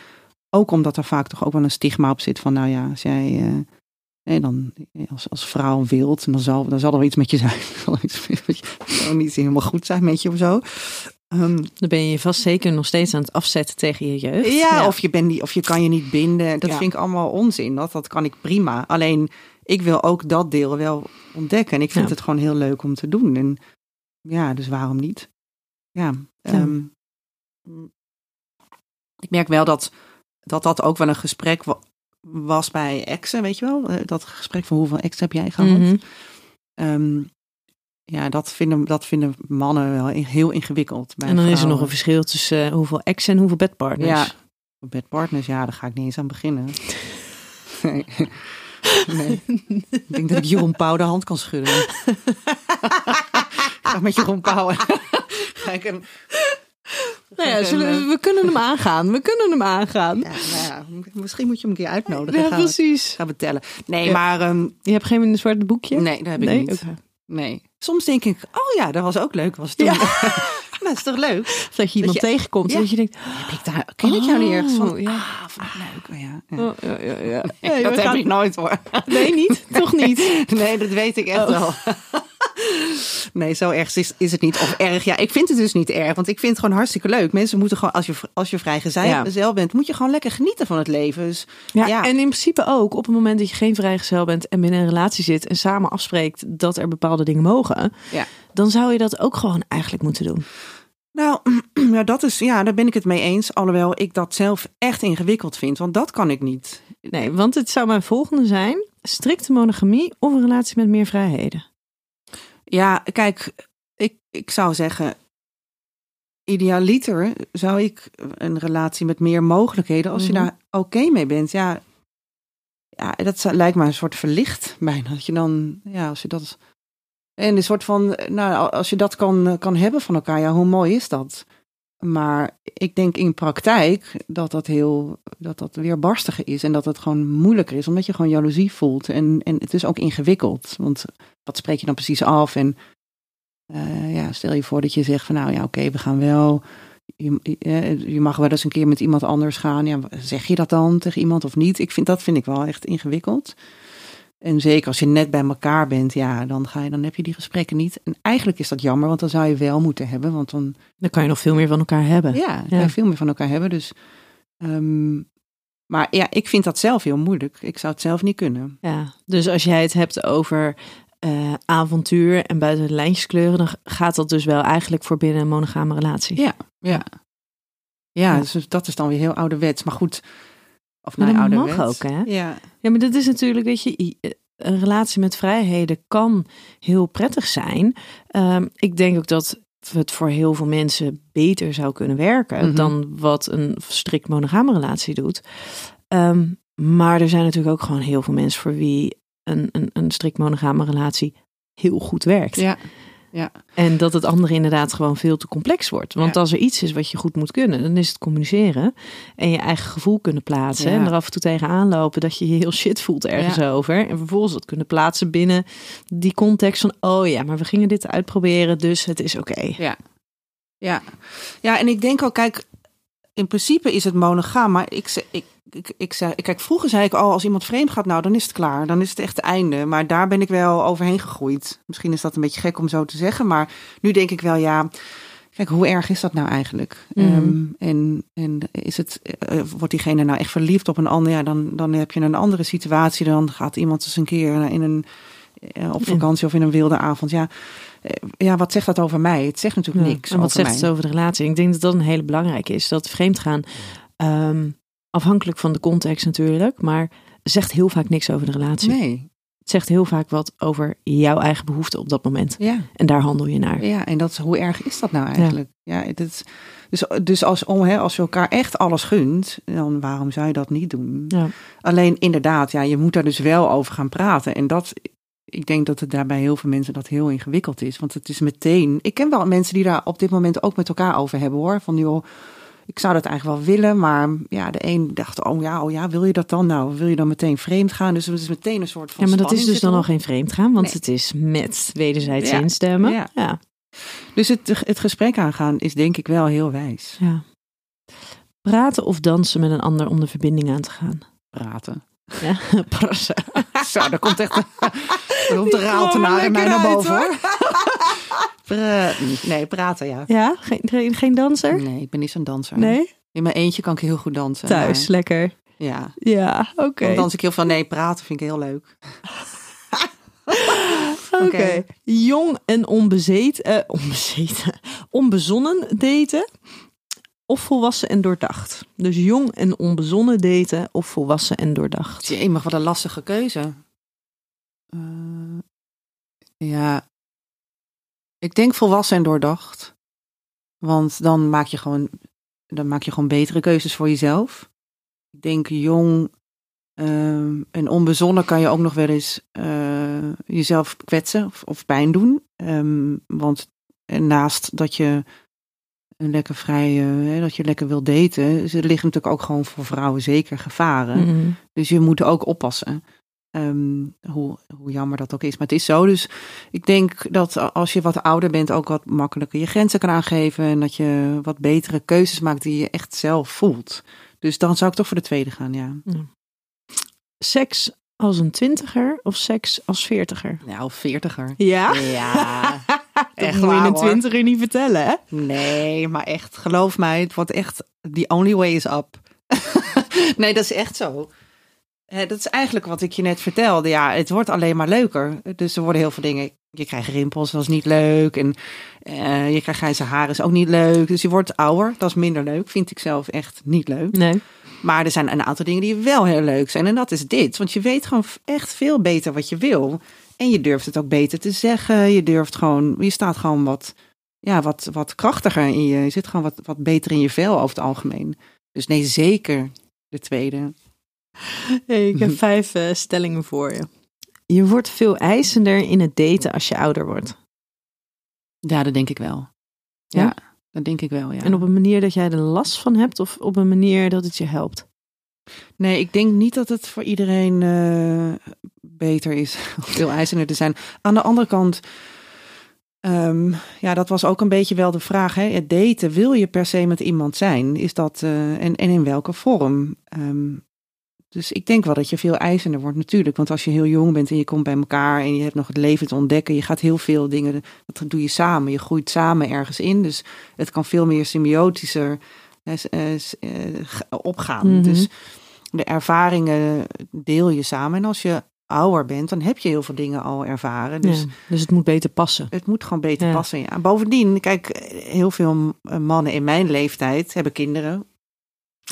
Ook omdat er vaak toch ook wel een stigma op zit van nou ja, als jij... Nee, dan als, als vrouw wilt, dan zal, dan zal er wel iets met je zijn. Er zal iets met je, zal niet helemaal goed zijn met je of zo. Ehm, Dan ben je je vast zeker nog steeds aan het afzetten tegen je jeugd. ja, Of, je bent niet, of je kan je niet binden. Dat Ja. vind ik allemaal onzin. Dat, dat kan ik prima. Alleen, ik wil ook dat deel wel ontdekken. En ik vind Ja. het gewoon heel leuk om te doen. En ja, dus waarom niet? Ja. ehm, ik merk wel dat, dat dat ook wel een gesprek wa- was bij exen, weet je wel? Eh, Dat gesprek van hoeveel ex heb jij gehad? Ehm, ja, dat vinden, dat vinden mannen wel heel ingewikkeld. Bij En dan is er nog een verschil tussen eh, hoeveel ex en hoeveel bedpartners. Ja. Bedpartners, ja, daar ga ik niet eens aan beginnen. Nee. nee. Ik denk dat ik Jeroen Pauw de hand kan schudden. ik ga met Jeroen Pauw. ga ik Nou ja, zullen we, kunnen hem aangaan. We kunnen hem aangaan. ja, nou ja, misschien moet je hem een keer uitnodigen. Ja, gaan we- precies. gaan we tellen. Nee, maar ehm, Je hebt geen zwarte boekje? nee, dat heb ik Nee? niet. Nee. Soms denk ik, oh ja, dat was ook leuk. Was toen. Ja. dat is toch leuk? Of dat je iemand je- tegenkomt Ja. en dat je denkt... Heb ik daar, ken ik jou niet ergens van? Oh, ja. Ah, vond ik leuk. Oh, ja. Ja. Oh, ja, ja, ja. Nee, Nee, dat heb gaan- ik nooit hoor. Nee, niet? Toch niet? Nee, dat weet ik echt Oh. wel. Nee, zo erg is, is het niet. Of erg, ja, ik vind het dus niet erg. Want ik vind het gewoon hartstikke leuk. Mensen moeten gewoon, als je, als je vrijgezel Ja. zelf bent, moet je gewoon lekker genieten van het leven. Dus Ja, Ja. en in principe ook op het moment dat je geen vrijgezel bent en binnen een relatie zit en samen afspreekt dat er bepaalde dingen mogen, Ja. dan zou je dat ook gewoon eigenlijk moeten doen. Nou, ja, dat is, ja, daar ben ik het mee eens. Alhoewel ik dat zelf echt ingewikkeld vind. Want dat kan ik niet. Nee, want het zou mijn volgende zijn: strikte monogamie of een relatie met meer vrijheden. Ja, kijk, ik, ik zou zeggen, idealiter zou ik een relatie met meer mogelijkheden, als Mhm. je daar oké mee bent, ja, ja, dat lijkt me een soort verlicht bijna. Dat je dan, ja, als je dat, en een soort van, nou, als je dat kan, kan hebben van elkaar, ja, hoe mooi is dat? Maar ik denk in praktijk dat dat heel, dat dat weerbarstiger is en dat het gewoon moeilijker is, omdat je gewoon jaloezie voelt. En, en het is ook ingewikkeld, want wat spreek je dan precies af? En eh, ja, stel je voor dat je zegt van nou ja, oké, we gaan wel. Je, je- je mag wel eens een keer met iemand anders gaan. Ja, zeg je dat dan tegen iemand of niet? Ik vind dat vind ik wel echt ingewikkeld. En zeker als je net bij elkaar bent, ja, dan ga je, dan heb je die gesprekken niet. En eigenlijk is dat jammer, want dan zou je wel moeten hebben, want dan Dan kan je nog veel meer van elkaar hebben. ja, dan kan Ja. je veel meer van elkaar hebben. Dus, ehm, maar ja, ik vind dat zelf heel moeilijk. Ik zou het zelf niet kunnen. Ja, dus als jij het hebt over eh, avontuur en buiten de lijntjes kleuren, dan gaat dat dus wel eigenlijk voor binnen een monogame relatie. Ja. Ja, Ja. Dus dat is dan weer heel ouderwets. Maar goed, of nou, dat mag ouderwets. ook, hè? Ja, Ja, maar dat is natuurlijk, weet je, i- een relatie met vrijheden kan heel prettig zijn. Ehm, ik denk ook dat het voor heel veel mensen beter zou kunnen werken Mhm. dan wat een strikt monogame relatie doet. Ehm, maar er zijn natuurlijk ook gewoon heel veel mensen voor wie een, een, een strikt monogame relatie heel goed werkt. ja, ja. En dat het andere inderdaad gewoon veel te complex wordt. Want Ja. als er iets is wat je goed moet kunnen, dan is het communiceren. En je eigen gevoel kunnen plaatsen. Ja. En er af en toe tegenaan lopen dat je je heel shit voelt ergens over. En vervolgens dat kunnen plaatsen binnen die context van... oh ja, maar we gingen dit uitproberen, dus het is oké. Ja. Ja. ja, en ik denk ook, kijk, in principe is het monogaam, maar ik, ik, ik, ik zei, kijk, vroeger zei ik al, als iemand vreemd gaat, nou, dan is het klaar, dan is het echt het einde. Maar daar ben ik wel overheen gegroeid. Misschien is dat een beetje gek om zo te zeggen, maar nu denk ik wel, ja, kijk, hoe erg is dat nou eigenlijk? Mhm. Ehm, en, en is het, eh, wordt diegene nou echt verliefd op een ander? Ja, dan, dan heb je een andere situatie. Dan gaat iemand eens een keer in een, eh, op Ja. vakantie of in een wilde avond. Ja, ja, wat zegt dat over mij? Het zegt natuurlijk Ja. niks. En wat zegt mij. het over de relatie? Ik denk dat dat een hele belangrijke is. Dat vreemdgaan, ehm afhankelijk van de context natuurlijk, maar zegt heel vaak niks over de relatie. Nee, Het zegt heel vaak wat over jouw eigen behoeften op dat moment. Ja. En daar handel je naar. Ja, en dat, hoe erg is dat nou eigenlijk? Ja, het is, dus, dus als, om, hè, als je elkaar echt alles gunt, dan waarom zou je dat niet doen? Ja. Alleen inderdaad, ja, je moet daar dus wel over gaan praten. En dat, ik denk dat het daar bij heel veel mensen dat heel ingewikkeld is. Want het is meteen, ik ken wel mensen die daar op dit moment ook met elkaar over hebben hoor. Van joh, ik zou dat eigenlijk wel willen, maar ja, de een dacht, oh ja, oh ja, wil je dat dan? Nou, wil je dan meteen vreemd gaan? Dus het is meteen een soort van Ja, maar dat is dus dan al geen vreemd gaan, want Nee. het is met wederzijds Ja. instemmen. Ja. ja. Dus het, het gesprek aangaan is denk ik wel heel wijs. Ja. Praten of dansen met een ander om de verbinding aan te gaan. Praten. Ja. Zo, daar komt echt daar komt de raaltenaar in mij naar boven hoor. Nee, praten ja. Ja, geen, geen, danser? Nee, ik ben niet zo'n danser. Nee? In mijn eentje kan ik heel goed dansen. Thuis, maar- lekker. ja. Ja, oké. Dan dans ik heel veel. Nee, praten vind ik heel leuk. Oké. Jong en onbezeten, eh, onbezeten, onbezonnen daten of volwassen en doordacht. Dus jong en onbezonnen daten of volwassen en doordacht. Jee, mag wat een lastige keuze. Eh, ja. Ik denk volwassen en doordacht. Want dan maak je gewoon, dan maak je gewoon betere keuzes voor jezelf. Ik denk jong ehm, en onbezonnen kan je ook nog wel eens eh, jezelf kwetsen of, of pijn doen. Ehm, want naast dat je lekker vrij, eh, hè, dat je lekker wil daten, is- er liggen natuurlijk ook gewoon voor vrouwen zeker gevaren. Mhm. Dus je moet ook oppassen. Ehm, hoe, hoe jammer dat ook is. Maar het is zo. Dus ik denk dat als je wat ouder bent, ook wat makkelijker je grenzen kan aangeven. En dat je wat betere keuzes maakt die je echt zelf voelt. Dus dan zou ik toch voor de tweede gaan, ja. Seks als een twintiger of seks als veertiger? Nou, veertiger. Ja? Ja, Dat echt moet je waar, een hoor. twintiger niet vertellen, hè? Nee, maar echt, geloof mij, het wordt echt, the only way is up. nee, dat is echt zo. Dat is eigenlijk wat ik je net vertelde. Ja, het wordt alleen maar leuker. Dus er worden heel veel dingen. Je krijgt rimpels, dat is niet leuk. En eh, je krijgt grijze haren, is ook niet leuk. Dus je wordt ouder, dat is minder leuk. Vind ik zelf echt niet leuk. Nee. Maar er zijn een aantal dingen die wel heel leuk zijn. En dat is dit. Want je weet gewoon echt veel beter wat je wil. En je durft het ook beter te zeggen. Je durft gewoon, je staat gewoon wat, ja, wat, wat krachtiger in je. Je zit gewoon wat, wat beter in je vel over het algemeen. Dus nee, zeker de tweede. Hey, ik heb vijf eh, stellingen voor je. Je wordt veel eisender in het daten als je ouder wordt. Ja, dat denk ik wel. Ja, Ja? dat denk ik wel, ja. En op een manier dat jij er last van hebt of op een manier dat het je helpt? Nee, ik denk niet dat het voor iedereen eh, beter is om veel eisender te zijn. Aan de andere kant, ehm, ja, dat was ook een beetje wel de vraag. Hè? Het daten, wil je per se met iemand zijn? Is dat, eh, en, en in welke vorm? Ehm, dus ik denk wel dat je veel eisender wordt natuurlijk. Want als je heel jong bent en je komt bij elkaar en je hebt nog het leven te ontdekken. Je gaat heel veel dingen, dat doe je samen. Je groeit samen ergens in. Dus het kan veel meer symbiotischer eh, eh, opgaan. Mhm. Dus de ervaringen deel je samen. En als je ouder bent, dan heb je heel veel dingen al ervaren. Dus ja, dus het moet beter passen. het moet gewoon beter Ja. passen. Ja. Bovendien, kijk, heel veel mannen in mijn leeftijd hebben kinderen.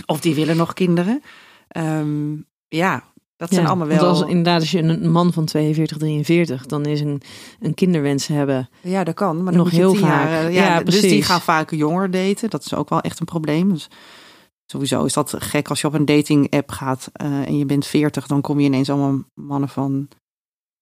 Of die willen nog kinderen. Ehm, ja, dat zijn allemaal wel... Want als, inderdaad, als je een man van 42, 43, dan is een, een kinderwens hebben. Ja, dat kan. Maar dan Nog heel vaak. eh, Ja, dus die gaan vaak jonger daten. Dat is ook wel echt een probleem. Dus sowieso is dat gek als je op een dating app gaat eh, en je bent 40, dan kom je ineens allemaal mannen van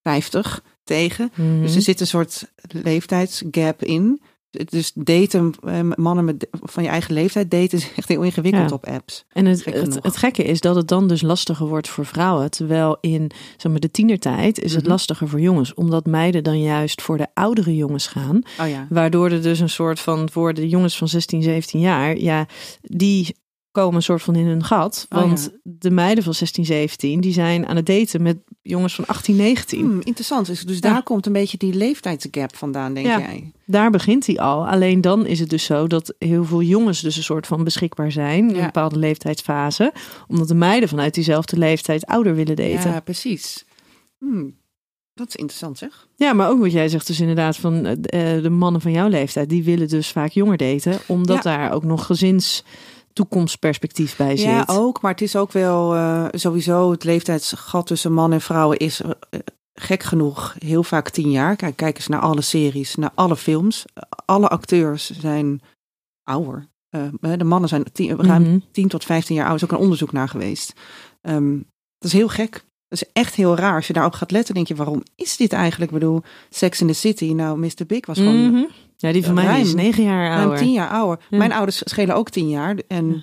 50 tegen. Mhm. Dus er zit een soort leeftijdsgap in. Dus daten, eh, mannen met, van je eigen leeftijd daten is echt heel ingewikkeld Ja. op apps. En het, Gek het, gekke is dat het dan dus lastiger wordt voor vrouwen. Terwijl in zeg maar, de tienertijd is het Mhm. lastiger voor jongens. Omdat meiden dan juist voor de oudere jongens gaan. Oh ja. Waardoor er dus een soort van voor de jongens van 16, 17 jaar. Ja, die komen een soort van in hun gat. Oh Want de meiden van 16, 17 die zijn aan het daten met jongens van 18, 19. Hmm, interessant. Dus, dus Ja. daar komt een beetje die leeftijdsgap vandaan, denk Ja. jij? Daar begint hij al. Alleen dan is het dus zo dat heel veel jongens dus een soort van beschikbaar zijn. In Ja. een bepaalde leeftijdsfase. Omdat de meiden vanuit diezelfde leeftijd ouder willen daten. Ja, Ja, precies. Hmm, Dat is interessant, zeg. maar ook wat jij zegt dus inderdaad van eh, de mannen van jouw leeftijd. Die willen dus vaak jonger daten. Omdat daar ook nog gezins toekomstperspectief bij zit. Ja, ook. Maar het is ook wel eh, sowieso het leeftijdsgat tussen man en vrouwen is, eh, gek genoeg heel vaak tien jaar. Kijk, kijk eens naar alle series, naar alle films. Alle acteurs zijn ouder. Uh, de mannen zijn tien, ruim Mhm. 10 tot 15 jaar oud. Er is ook een onderzoek naar geweest. Ehm, dat is heel gek. Dat is echt heel raar. Als je daarop gaat letten, denk je, waarom is dit eigenlijk? Ik bedoel, Sex in the City, nou, Mr. Big was gewoon Mhm. Ja, die van mij is ruim- negen jaar ruim ouder. tien jaar ouder. Ja. Mijn ouders schelen ook tien jaar. En, Ja.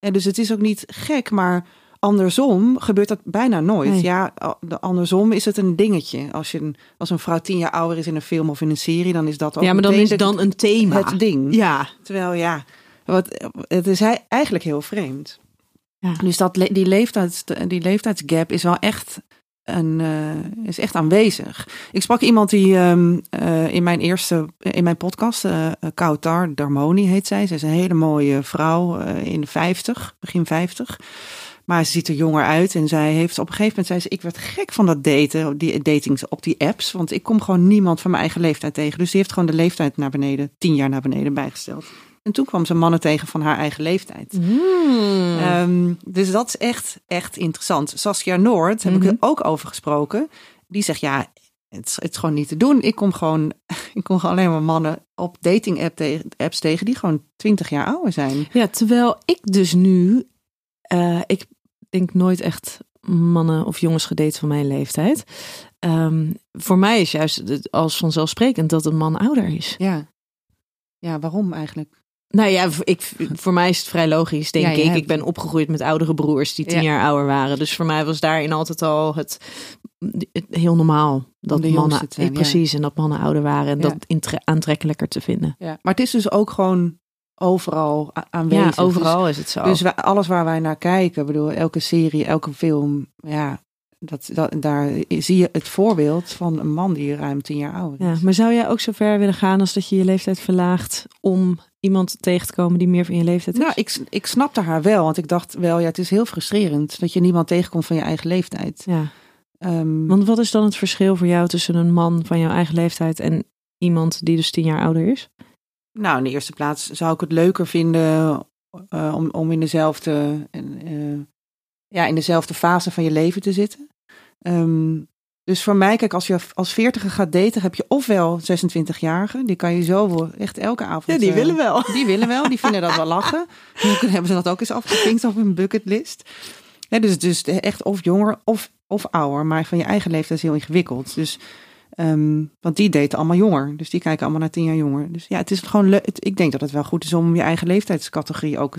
en dus het is ook niet gek, maar andersom gebeurt dat bijna nooit. Nee. Ja, andersom is het een dingetje. Als, je een, als een vrouw tien jaar ouder is in een film of in een serie, dan is dat ook Ja, maar dan is het dan een thema. het ding. Ja. Terwijl ja, wat, het is hij- eigenlijk heel vreemd. Ja. Dus dat, die, leeftijds, die leeftijdsgap is wel echt, een, eh, is echt aanwezig. Ik sprak iemand die ehm, eh, in mijn eerste, in mijn podcast, eh Kautar Darmoni heet zij. Ze is een hele mooie vrouw in de 50, begin 50. Maar ze ziet er jonger uit en zij heeft op een gegeven moment zei ze: ik werd gek van dat daten, die datings op die apps, want ik kom gewoon niemand van mijn eigen leeftijd tegen. Dus die heeft gewoon de leeftijd naar beneden, tien jaar naar beneden bijgesteld. En toen kwam ze mannen tegen van haar eigen leeftijd. Hmm. Ehm, dus dat is echt, echt interessant. Saskia Noord, heb ik Mhm. er ook over gesproken. Die zegt, ja, het is, het is gewoon niet te doen. Ik kom gewoon, ik kom gewoon alleen maar mannen op dating app tegen, apps tegen die gewoon 20 jaar ouder zijn. Ja, terwijl ik dus nu, eh, ik denk nooit echt mannen of jongens gedate van mijn leeftijd. Ehm, voor mij is juist het als vanzelfsprekend dat een man ouder is. Ja. Ja, waarom eigenlijk? Nou ja, ik, voor mij is het vrij logisch, denk Ja, ik. hebt- Ik ben opgegroeid met oudere broers die tien Ja. jaar ouder waren. Dus voor mij was daarin altijd al het, het heel normaal dat mannen, zijn, precies, en dat mannen ouder waren en Ja. dat aantrekkelijker te vinden. Ja. Maar het is dus ook gewoon overal aanwezig. Ja, overal is het zo. Dus, dus wij- alles waar wij naar kijken, bedoel, elke serie, elke film, ja, dat, dat, daar zie je het voorbeeld van een man die ruim 10 jaar ouder Ja, is. maar zou jij ook zo ver willen gaan als dat je je leeftijd verlaagt om iemand tegen te komen die meer van je leeftijd is? Nou, ik, ik snapte haar wel, want ik dacht wel, ja, het is heel frustrerend dat je niemand tegenkomt van je eigen leeftijd. Ja, Ehm, want wat is dan het verschil voor jou tussen een man van jouw eigen leeftijd en iemand die dus tien jaar ouder is? nou, in de eerste plaats zou ik het leuker vinden eh, om, om in dezelfde, eh, ja, in dezelfde fase van je leven te zitten. Ehm, dus voor mij, kijk, als je als veertiger gaat daten, heb je ofwel 26-jarigen, die kan je zo echt elke avond. eh, wel. Die willen wel, die vinden dat wel lachen. Dan hebben ze dat ook eens afgevinkt op hun bucketlist. Ja, dus, dus echt of jonger of, of ouder, maar van je eigen leeftijd is heel ingewikkeld. Dus, ehm, want die daten allemaal jonger, dus die kijken allemaal naar tien jaar jonger. Dus ja, het is gewoon leuk. Ik denk dat het wel goed is om je eigen leeftijdscategorie ook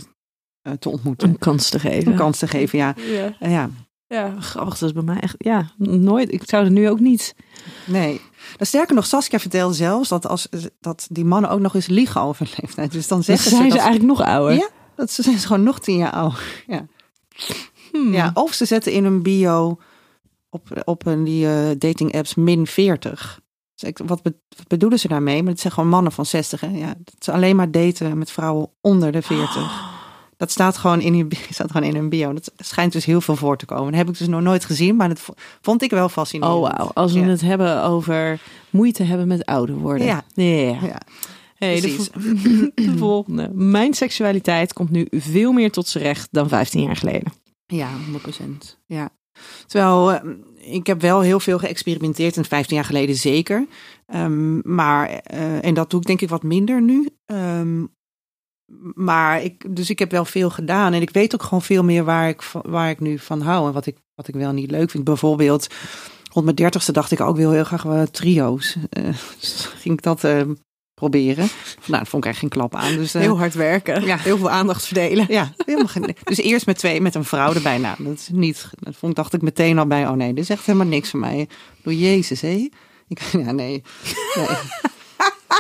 eh, te ontmoeten. Een kans te geven. Een kans te geven, ja. Ja. Ja. Ja, grappig. Dat is bij mij echt, ja, nooit. Ik zou er nu ook niet. Nee. Nou, sterker nog, Saskia vertelde zelfs dat, als, dat die mannen ook nog eens liegen over hun leeftijd. Dus dan zeggen zijn ze ze dat eigenlijk nog ouder. Ja, dat ze zijn ze gewoon nog tien jaar ouder. Ja. Hmm. Ja, of ze zetten in hun bio op, op een, die eh, dating apps min 40. Dus ik, wat, be- wat bedoelen ze daarmee? Maar het zijn gewoon mannen van 60. Hè? Ja, dat ze alleen maar daten met vrouwen onder de 40. Dat staat gewoon, in staat gewoon in hun bio. Dat schijnt dus heel veel voor te komen. Dat heb ik dus nog nooit gezien, maar dat vo- vond ik wel fascinerend. Oh wauw, als we Ja. het hebben over moeite hebben met ouder worden. Ja. ja. Hey, de, precies. vo- de volgende. Mijn seksualiteit komt nu veel meer tot zijn recht dan 15 jaar geleden. Ja, 100%. Ja. Terwijl eh, ik heb wel heel veel geëxperimenteerd, en 15 jaar geleden zeker. Ehm, maar, eh, en dat doe ik denk ik wat minder nu. Ehm, maar ik, dus ik heb wel veel gedaan. En ik weet ook gewoon veel meer waar ik, waar ik nu van hou. En wat ik, wat ik wel niet leuk vind. Bijvoorbeeld, rond mijn dertigste dacht ik ook wil heel graag wel trio's. Eh, dus ging ik dat eh, proberen. Nou, dat vond ik echt geen klap aan. Dus, eh, Heel hard werken. Ja. Heel veel aandacht verdelen. ja, helemaal geen, dus eerst met twee, met een vrouw erbij. Nou, dat is niet. Dat vond, dacht ik meteen al bij. Oh nee, dit is echt helemaal niks voor mij. Door Jezus, hé. Ik, ja, nee. Nee.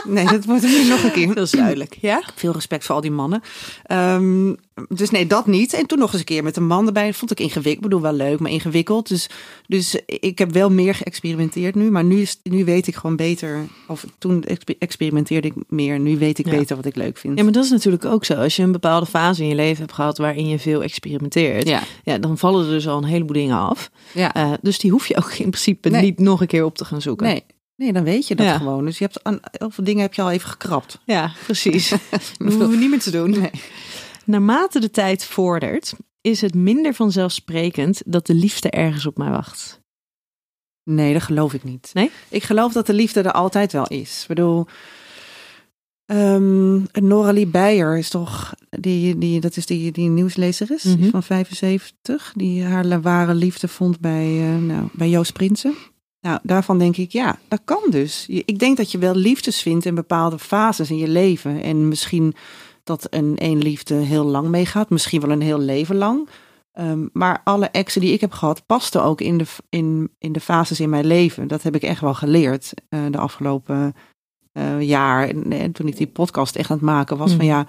Nee, dat wordt er nu nog een keer. Dat is duidelijk. Ja? Veel respect voor al die mannen. Ehm, dus nee, dat niet. En toen nog eens een keer met een man erbij. Dat vond ik ingewikkeld. Ik bedoel, wel leuk, maar ingewikkeld. Dus, dus ik heb wel meer geëxperimenteerd nu. Maar nu, is, nu weet ik gewoon beter. Of toen exper- experimenteerde ik meer. Nu weet ik Ja. beter wat ik leuk vind. Ja, maar dat is natuurlijk ook zo. Als je een bepaalde fase in je leven hebt gehad waarin je veel experimenteert, ja. ja. dan vallen er dus al een heleboel dingen af. ja. Eh, dus die hoef je ook in principe Nee. niet nog een keer op te gaan zoeken. Nee, nee, dan weet je dat Ja. gewoon. Dus je hebt aan heel veel dingen heb je al even gekrapt. Ja, precies. dat hoeven we niet meer te doen. Nee. Naarmate de tijd vordert, is het minder vanzelfsprekend dat de liefde ergens op mij wacht. Nee, dat geloof ik niet. Nee? Ik geloof dat de liefde er altijd wel is. Ik bedoel, um, Noralie Beijer is toch, die, die, dat is die, die nieuwslezer is, Mhm. van 75, die haar ware liefde vond bij, eh, nou, bij Joost Prinsen. Nou, daarvan denk ik, ja, dat kan dus. Ik denk dat je wel liefdes vindt in bepaalde fases in je leven. En misschien dat een één liefde heel lang meegaat, misschien wel een heel leven lang. Ehm, maar alle exen die ik heb gehad, pasten ook in de, in, in de fases in mijn leven. Dat heb ik echt wel geleerd eh, de afgelopen eh, jaar. En, en toen ik die podcast echt aan het maken was, van Mhm. ja,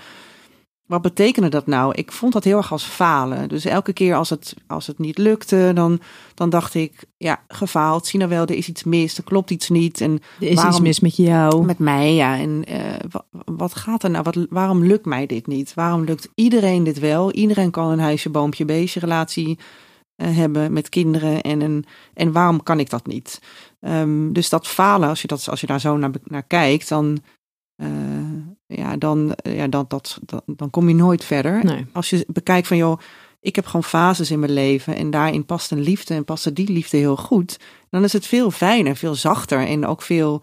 wat betekende dat nou? Ik vond dat heel erg als falen. Dus elke keer als het, als het niet lukte, dan, dan dacht ik, ja, gefaald. Zie nou wel, er is iets mis, er klopt iets niet. En Er is iets Waarom- mis met jou. met mij, ja. En eh, wat, wat gaat er nou? Wat, waarom lukt mij dit niet? Waarom lukt iedereen dit wel? Iedereen kan een huisje, boompje, beestje relatie eh, hebben met kinderen. En, een, en waarom kan ik dat niet? Ehm, dus dat falen, als je, dat, als je daar zo naar, naar kijkt, dan, eh, ja, dan, eh, ja, dat, dat, dat, dan kom je nooit verder. Nee. Als je bekijkt van, joh, ik heb gewoon fases in mijn leven en daarin past een liefde en paste die liefde heel goed. Dan is het veel fijner, veel zachter en ook veel,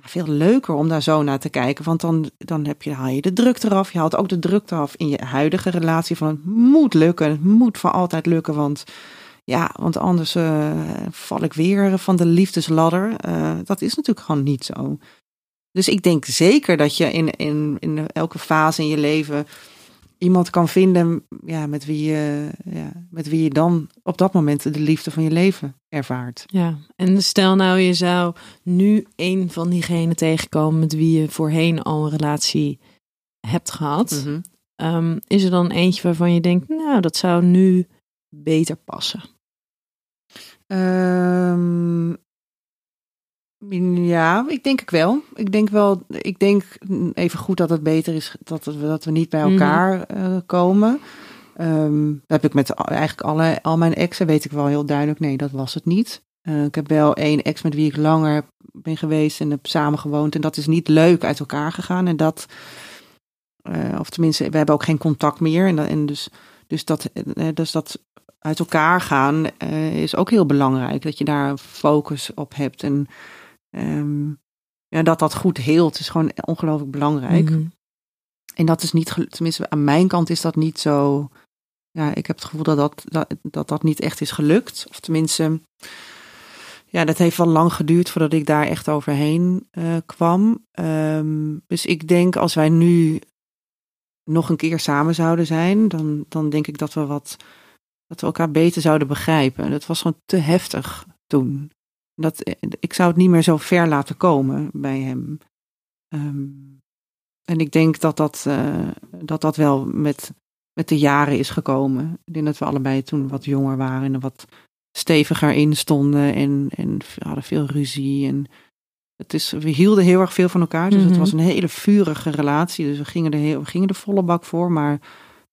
veel leuker om daar zo naar te kijken. Want dan, dan heb je, haal je de druk eraf. Je haalt ook de druk eraf in je huidige relatie van het moet lukken, het moet voor altijd lukken. Want ja, want anders eh, val ik weer van de liefdesladder. Eh, dat is natuurlijk gewoon niet zo. Dus ik denk zeker dat je in, in, in elke fase in je leven iemand kan vinden ja, met, wie je, ja, met wie je dan op dat moment de liefde van je leven ervaart. Ja, en stel nou je zou nu een van diegenen tegenkomen met wie je voorheen al een relatie hebt gehad. Mhm. Ehm, is er dan eentje waarvan je denkt, nou, dat zou nu beter passen? Ehm, ja, ik denk ik wel. Ik denk wel, ik denk even goed dat het beter is dat, we, dat we niet bij Mhm. elkaar eh, komen. Dat heb ik met eigenlijk alle, al mijn exen, weet ik wel heel duidelijk, nee, dat was het niet. Eh, ik heb wel één ex met wie ik langer ben geweest en heb samengewoond. En dat is niet leuk uit elkaar gegaan. En dat, eh, of tenminste, we hebben ook geen contact meer. En, dat- en dus, dus, dat, dus dat uit elkaar gaan is ook heel belangrijk. Dat je daar focus op hebt. En ehm, ja, dat dat goed heelt is gewoon ongelooflijk belangrijk. Mhm. En dat is niet, tenminste aan mijn kant is dat niet zo. Ja, ik heb het gevoel dat dat, dat, dat, dat niet echt is gelukt. Of tenminste, ja, dat heeft wel lang geduurd voordat ik daar echt overheen eh, kwam. Ehm, dus ik denk als wij nu nog een keer samen zouden zijn, dan, dan denk ik dat we wat, dat we elkaar beter zouden begrijpen. Dat was gewoon te heftig toen. Dat, eh, ik zou het niet meer zo ver laten komen bij hem. Ehm, en ik denk dat dat, eh, dat, dat wel met, met de jaren is gekomen. Ik denk dat we allebei toen wat jonger waren en er wat steviger in stonden en, en hadden veel ruzie. En het is, we hielden heel erg veel van elkaar, dus Mhm. het was een hele vurige relatie. Dus we gingen er, heel, we gingen er volle bak voor, maar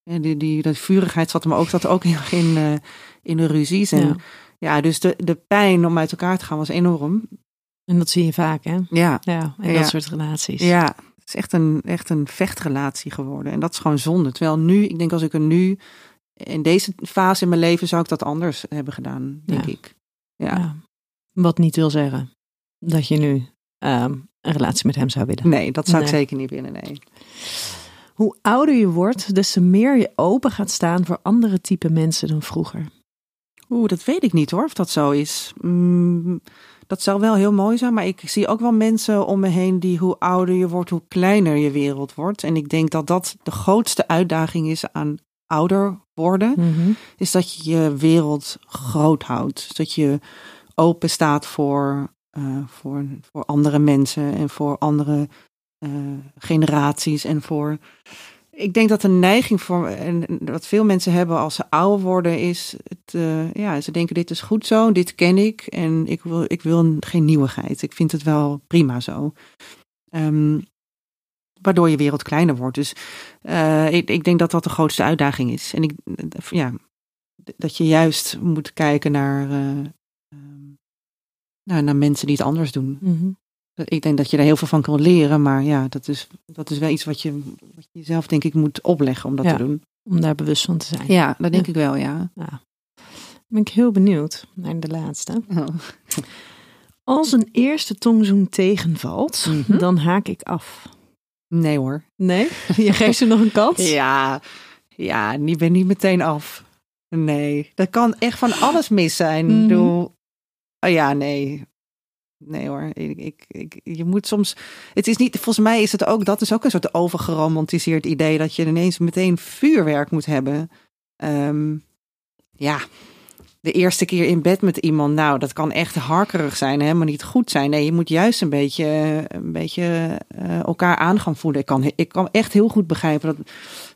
eh, die, die, die vurigheid zat hem ook, zat ook heel erg in, in de ruzies. En Ja. Ja, dus de, de pijn om uit elkaar te gaan was enorm. En dat zie je vaak, hè? Ja, Ja, in Ja. dat soort relaties. ja, het is echt een, echt een vechtrelatie geworden. En dat is gewoon zonde. Terwijl nu, ik denk als ik er nu, in deze fase in mijn leven, zou ik dat anders hebben gedaan, denk Ja. ik. Ja. Ja. Wat niet wil zeggen dat je nu ehm, een relatie met hem zou willen. Nee, dat zou ik zeker niet willen, nee. Hoe ouder je wordt, des te meer je open gaat staan voor andere type mensen dan vroeger. Oeh, dat weet ik niet hoor, of dat zo is. Mm, dat zou wel heel mooi zijn, maar ik zie ook wel mensen om me heen die hoe ouder je wordt, hoe kleiner je wereld wordt. En ik denk dat dat de grootste uitdaging is aan ouder worden. is dat je je wereld groot houdt. Dus dat je open staat voor, eh, voor, voor andere mensen en voor andere eh, generaties. En voor. Ik denk dat de neiging voor. En wat veel mensen hebben als ze ouder worden, is. Het, eh, ja, ze denken: dit is goed zo, dit ken ik. En ik wil, ik wil geen nieuwigheid. Ik vind het wel prima zo. Ehm, waardoor je wereld kleiner wordt. Dus eh, ik, ik denk dat dat de grootste uitdaging is. En ik, ja, dat je juist moet kijken naar, eh, ehm, nou, naar mensen die het anders doen. Ik denk dat je daar heel veel van kan leren, maar ja, dat is, dat is wel iets wat je, wat je jezelf denk ik moet opleggen om dat Ja. te doen. Om daar bewust van te zijn. Ja, dat denk ik wel, ja. Ben ik heel benieuwd naar de laatste. Oh. Als een eerste tongzoen tegenvalt, Mhm. dan haak ik af. Nee hoor. Nee? Je geeft ze nog een kans? Ja, ja, niet ben niet meteen af. Nee, dat kan echt van alles mis zijn. Mhm. Ik bedoel, oh ja, nee. Nee hoor, ik, ik, je moet soms. Het is niet, volgens mij is het ook, dat is ook een soort overgeromantiseerd idee dat je ineens meteen vuurwerk moet hebben. Ehm, ja, de eerste keer in bed met iemand, nou, dat kan echt harkerig zijn, helemaal niet goed zijn. Nee, je moet juist een beetje, een beetje eh, elkaar aan gaan voelen. Ik kan, ik kan echt heel goed begrijpen dat,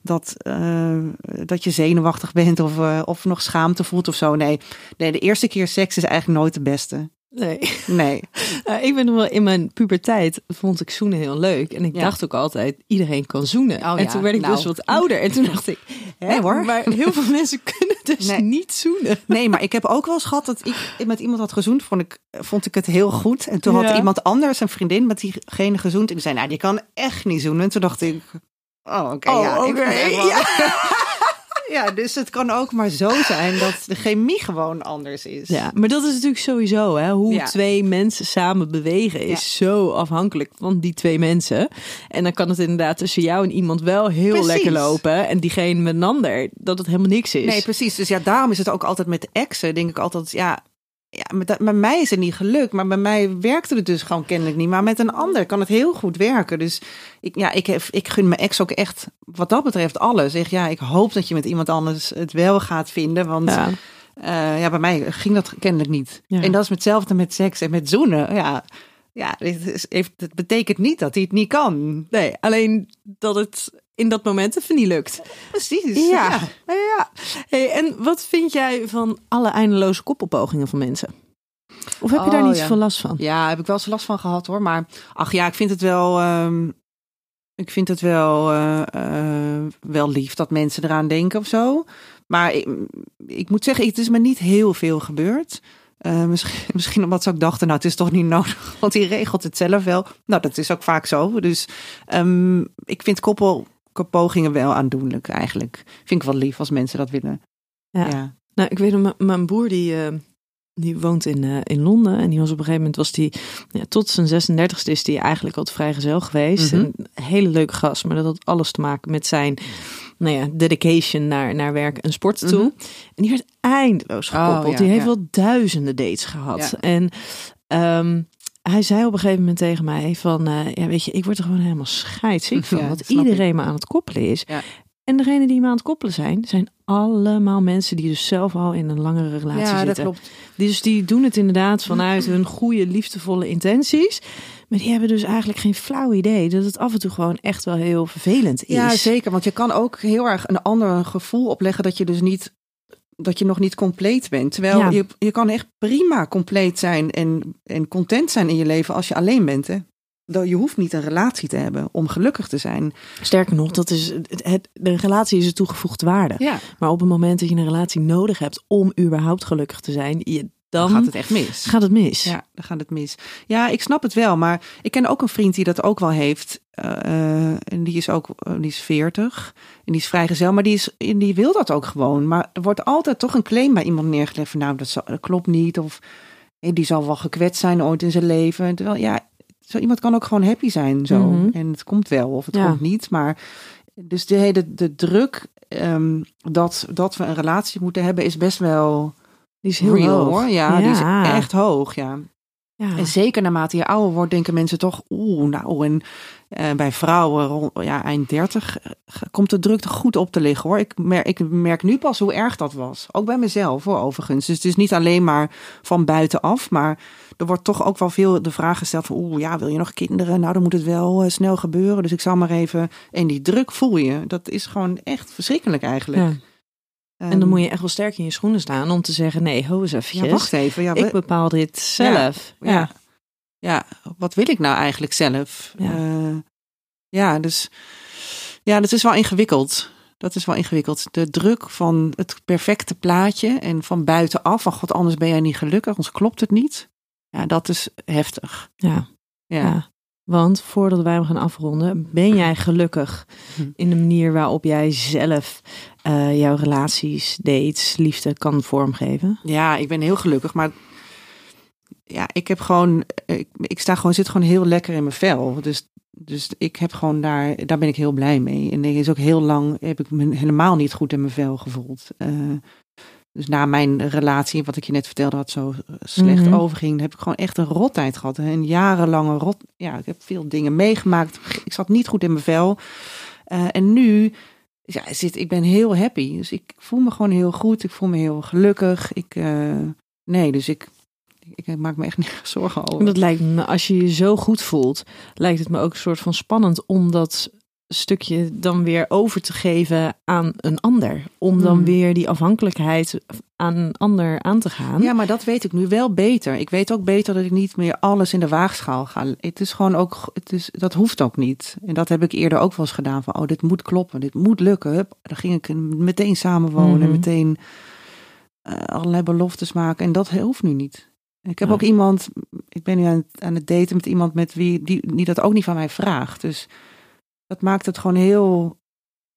dat, eh, dat je zenuwachtig bent of, eh, of nog schaamte voelt of zo. Nee, nee, de eerste keer seks is eigenlijk nooit de beste. Nee. Nee. Nou, ik ben nog wel in mijn puberteit vond ik zoenen heel leuk. En ik Ja. dacht ook altijd, iedereen kan zoenen. Oh en ja, toen werd ik nou. dus wat ouder. En toen dacht ik, hè, Nee, hoor. maar heel veel mensen kunnen dus Nee. niet zoenen. Nee, maar ik heb ook wel eens gehad dat ik met iemand had gezoend. Vond ik, vond ik het heel goed. En toen had iemand anders, een vriendin, met diegene gezoend. En die zei, nou, die kan echt niet zoenen. En toen dacht ik, oh, oké, Oh, ja. ik ja. Dus het kan ook maar zo zijn dat de chemie gewoon anders is. Ja, maar dat is natuurlijk sowieso, hè, hoe Ja. twee mensen samen bewegen is zo afhankelijk van die twee mensen. En dan kan het inderdaad tussen jou en iemand wel heel Precies. lekker lopen en diegene met een ander dat het helemaal niks is. Nee, precies. Dus ja, daarom is het ook altijd met de exen. Denk ik altijd, ja, ja met, met mij is het niet gelukt. Maar bij mij werkte het dus gewoon kennelijk niet. Maar met een ander kan het heel goed werken. Dus ik, ja, ik, heb, ik gun mijn ex ook echt, wat dat betreft, alles. Zeg, ja, ik hoop dat je met iemand anders het wel gaat vinden. Want Ja. ja, ja bij mij ging dat kennelijk niet. Ja. En dat is hetzelfde met seks en met zoenen. Ja, ja het, is, heeft, het betekent niet dat hij het niet kan. Nee, alleen dat het in dat moment even niet lukt. Precies. Ja. ja. Hey, en wat vind jij van alle eindeloze koppelpogingen van mensen? Of heb je daar Oh, niet ja. zoveel last van? Ja, heb ik wel eens last van gehad hoor. Maar ach ja, ik vind het wel. ehm, ik vind het wel, eh, eh, wel lief dat mensen eraan denken of zo. Maar ik, ik moet zeggen, het is me niet heel veel gebeurd. Eh, misschien, misschien omdat ze ook dachten, nou, het is toch niet nodig, want die regelt het zelf wel. Nou, dat is ook vaak zo. Dus ehm, ik vind koppelpogingen wel aandoenlijk eigenlijk. Vind ik wel lief als mensen dat willen. Ja. ja. Nou, ik weet nog, mijn broer die, eh, die woont in, eh, in Londen. En die was op een gegeven moment, was die, ja, tot zijn 36e is die eigenlijk al vrijgezel geweest. Mhm. En een hele leuke gast, maar dat had alles te maken met zijn nou ja, dedication naar, naar werk en sport toe. Mhm. En die werd eindeloos gekoppeld. Oh, ja, die heeft wel duizenden dates gehad. En ehm, hij zei op een gegeven moment tegen mij van, eh, ja weet je, ik word er gewoon helemaal scheidsziek van. Ja, dat ik. iedereen me aan het koppelen is. Ja. En degene die me aan het koppelen zijn, zijn allemaal mensen die dus zelf al in een langere relatie ja, dat zitten. klopt. Die Dus die doen het inderdaad vanuit hun goede, liefdevolle intenties. Maar die hebben dus eigenlijk geen flauw idee dat het af en toe gewoon echt wel heel vervelend is. Ja, zeker. Want je kan ook heel erg een ander gevoel opleggen dat je dus niet dat je nog niet compleet bent. Terwijl Ja. je, je kan echt prima compleet zijn en, en content zijn in je leven als je alleen bent. Hè? Dat- Je hoeft niet een relatie te hebben om gelukkig te zijn. Sterker nog, dat is het, het, de relatie is een toegevoegde waarde. Ja, Maar op het moment dat je een relatie nodig hebt om überhaupt gelukkig te zijn, je, dan, dan gaat het echt mis. gaat het mis. Ja, dan gaat het mis. Ja, ik snap het wel. Maar ik ken ook een vriend die dat ook wel heeft. Eh, en die is ook eh, die is 40. En die is vrijgezel. Maar die, is, die wil dat ook gewoon. Maar er wordt altijd toch een claim bij iemand neergelegd. Van, nou, dat, zal- dat klopt niet. Of eh, die zal wel gekwetst zijn ooit in zijn leven. Terwijl, ja, zo iemand kan ook gewoon happy zijn. Zo. Mhm. En het komt wel of het Ja. komt niet. Maar dus de hele de druk ehm, dat, dat we een relatie moeten hebben is best wel Die is heel real hoog. hoor. Ja, die is Ja. echt hoog. Ja. Ja. En zeker naarmate je ouder wordt, denken mensen toch, oeh, nou, en eh, bij vrouwen rond ja, eind 30 eh, komt de druk er goed op te liggen hoor. Ik merk, ik merk nu pas hoe erg dat was. Ook bij mezelf hoor, overigens. Dus het is niet alleen maar van buitenaf, maar er wordt toch ook wel veel de vraag gesteld van, oeh, ja, wil je nog kinderen? Nou, dan moet het wel eh, snel gebeuren. Dus ik zal maar even. En die druk voel je. Dat is gewoon echt verschrikkelijk eigenlijk. Ja. En dan moet je echt wel sterk in je schoenen staan om te zeggen, nee, ho eens eventjes. Ja, wacht even. Ja, ik bepaal dit zelf. Ja. ja. ja, wat wil ik nou eigenlijk zelf? Ja. Ja, ja dus ja, dat is wel ingewikkeld. Dat is wel ingewikkeld. De druk van het perfecte plaatje en van buitenaf, van god, anders ben jij niet gelukkig, anders klopt het niet. Ja, dat is heftig. Ja. Ja, Ja. Want voordat wij hem gaan afronden, ben jij gelukkig in de manier waarop jij zelf eh, jouw relaties, dates, liefde kan vormgeven? ja ik ben heel gelukkig, maar ja, ik heb gewoon, ik, ik sta gewoon, zit gewoon heel lekker in mijn vel. Dus, dus ik heb gewoon daar, daar ben ik heel blij mee. En er is ook heel lang, heb ik me helemaal niet goed in mijn vel gevoeld. Uh, dus na mijn relatie, wat ik je net vertelde, had zo slecht Mhm. overging, heb ik gewoon echt een rottijd gehad. Een jarenlange rot. Ja, ik heb veel dingen meegemaakt. Ik zat niet goed in mijn vel. Uh, en nu, ja, zit, ik ben heel happy. Dus ik voel me gewoon heel goed. Ik voel me heel gelukkig. Ik, uh, nee, dus ik, ik maak me echt niet zorgen over. Dat lijkt me, als je je zo goed voelt, lijkt het me ook een soort van spannend om dat stukje dan weer over te geven aan een ander. Om dan Hmm. weer die afhankelijkheid aan een ander aan te gaan. Ja, maar dat weet ik nu wel beter. Ik weet ook beter dat ik niet meer alles in de waagschaal ga. Het is gewoon ook, het is, dat hoeft ook niet. En dat heb ik eerder ook wel eens gedaan. Van, oh, dit moet kloppen, dit moet lukken. Hup, dan ging ik meteen samenwonen, Mhm. meteen uh, allerlei beloftes maken. En dat hoeft nu niet. Ik heb Ja. ook iemand, ik ben nu aan het, aan het daten met iemand met wie die, die dat ook niet van mij vraagt. Dus dat maakt het gewoon heel.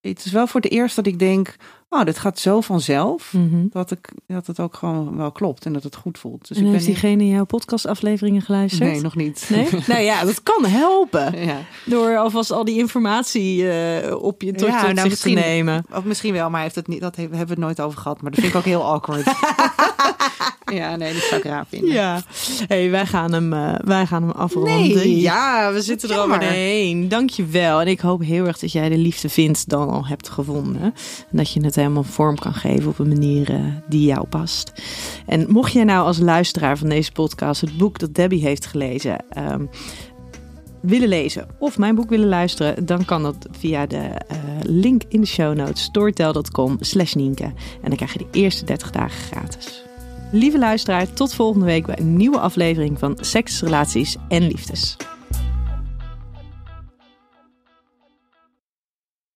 Het is wel voor het eerst dat ik denk, oh, dit gaat zo vanzelf. Mhm. Dat, ik, dat het ook gewoon wel klopt en dat het goed voelt. Dus en ik heeft ben diegene jouw podcastafleveringen geluisterd? Nee, nog niet. Nee? nou ja, dat kan helpen. ja. Door alvast al die informatie uh, op je tot, Ja, tot nou, zich te nemen. Of misschien wel, maar heeft het niet, dat hebben we het nooit over gehad. Maar dat vind ik ook heel awkward. ja, nee, dat zou ik raar vinden. Ja, hey, wij, gaan hem, uh, wij gaan hem afronden. Nee, ja, we zitten er jammer. alweer heen. Dankjewel. En ik hoop heel erg dat jij de liefde vindt dan al hebt gevonden. En dat je het helemaal vorm kan geven op een manier uh, die jou past. En mocht jij nou als luisteraar van deze podcast het boek dat Debbie heeft gelezen... Um, willen lezen of mijn boek willen luisteren, dan kan dat via de uh, link in de show notes storytel.com slash Nienke. En dan krijg je de eerste 30 dagen gratis. Lieve luisteraar, tot volgende week bij een nieuwe aflevering van Seks, Relaties en Liefdes.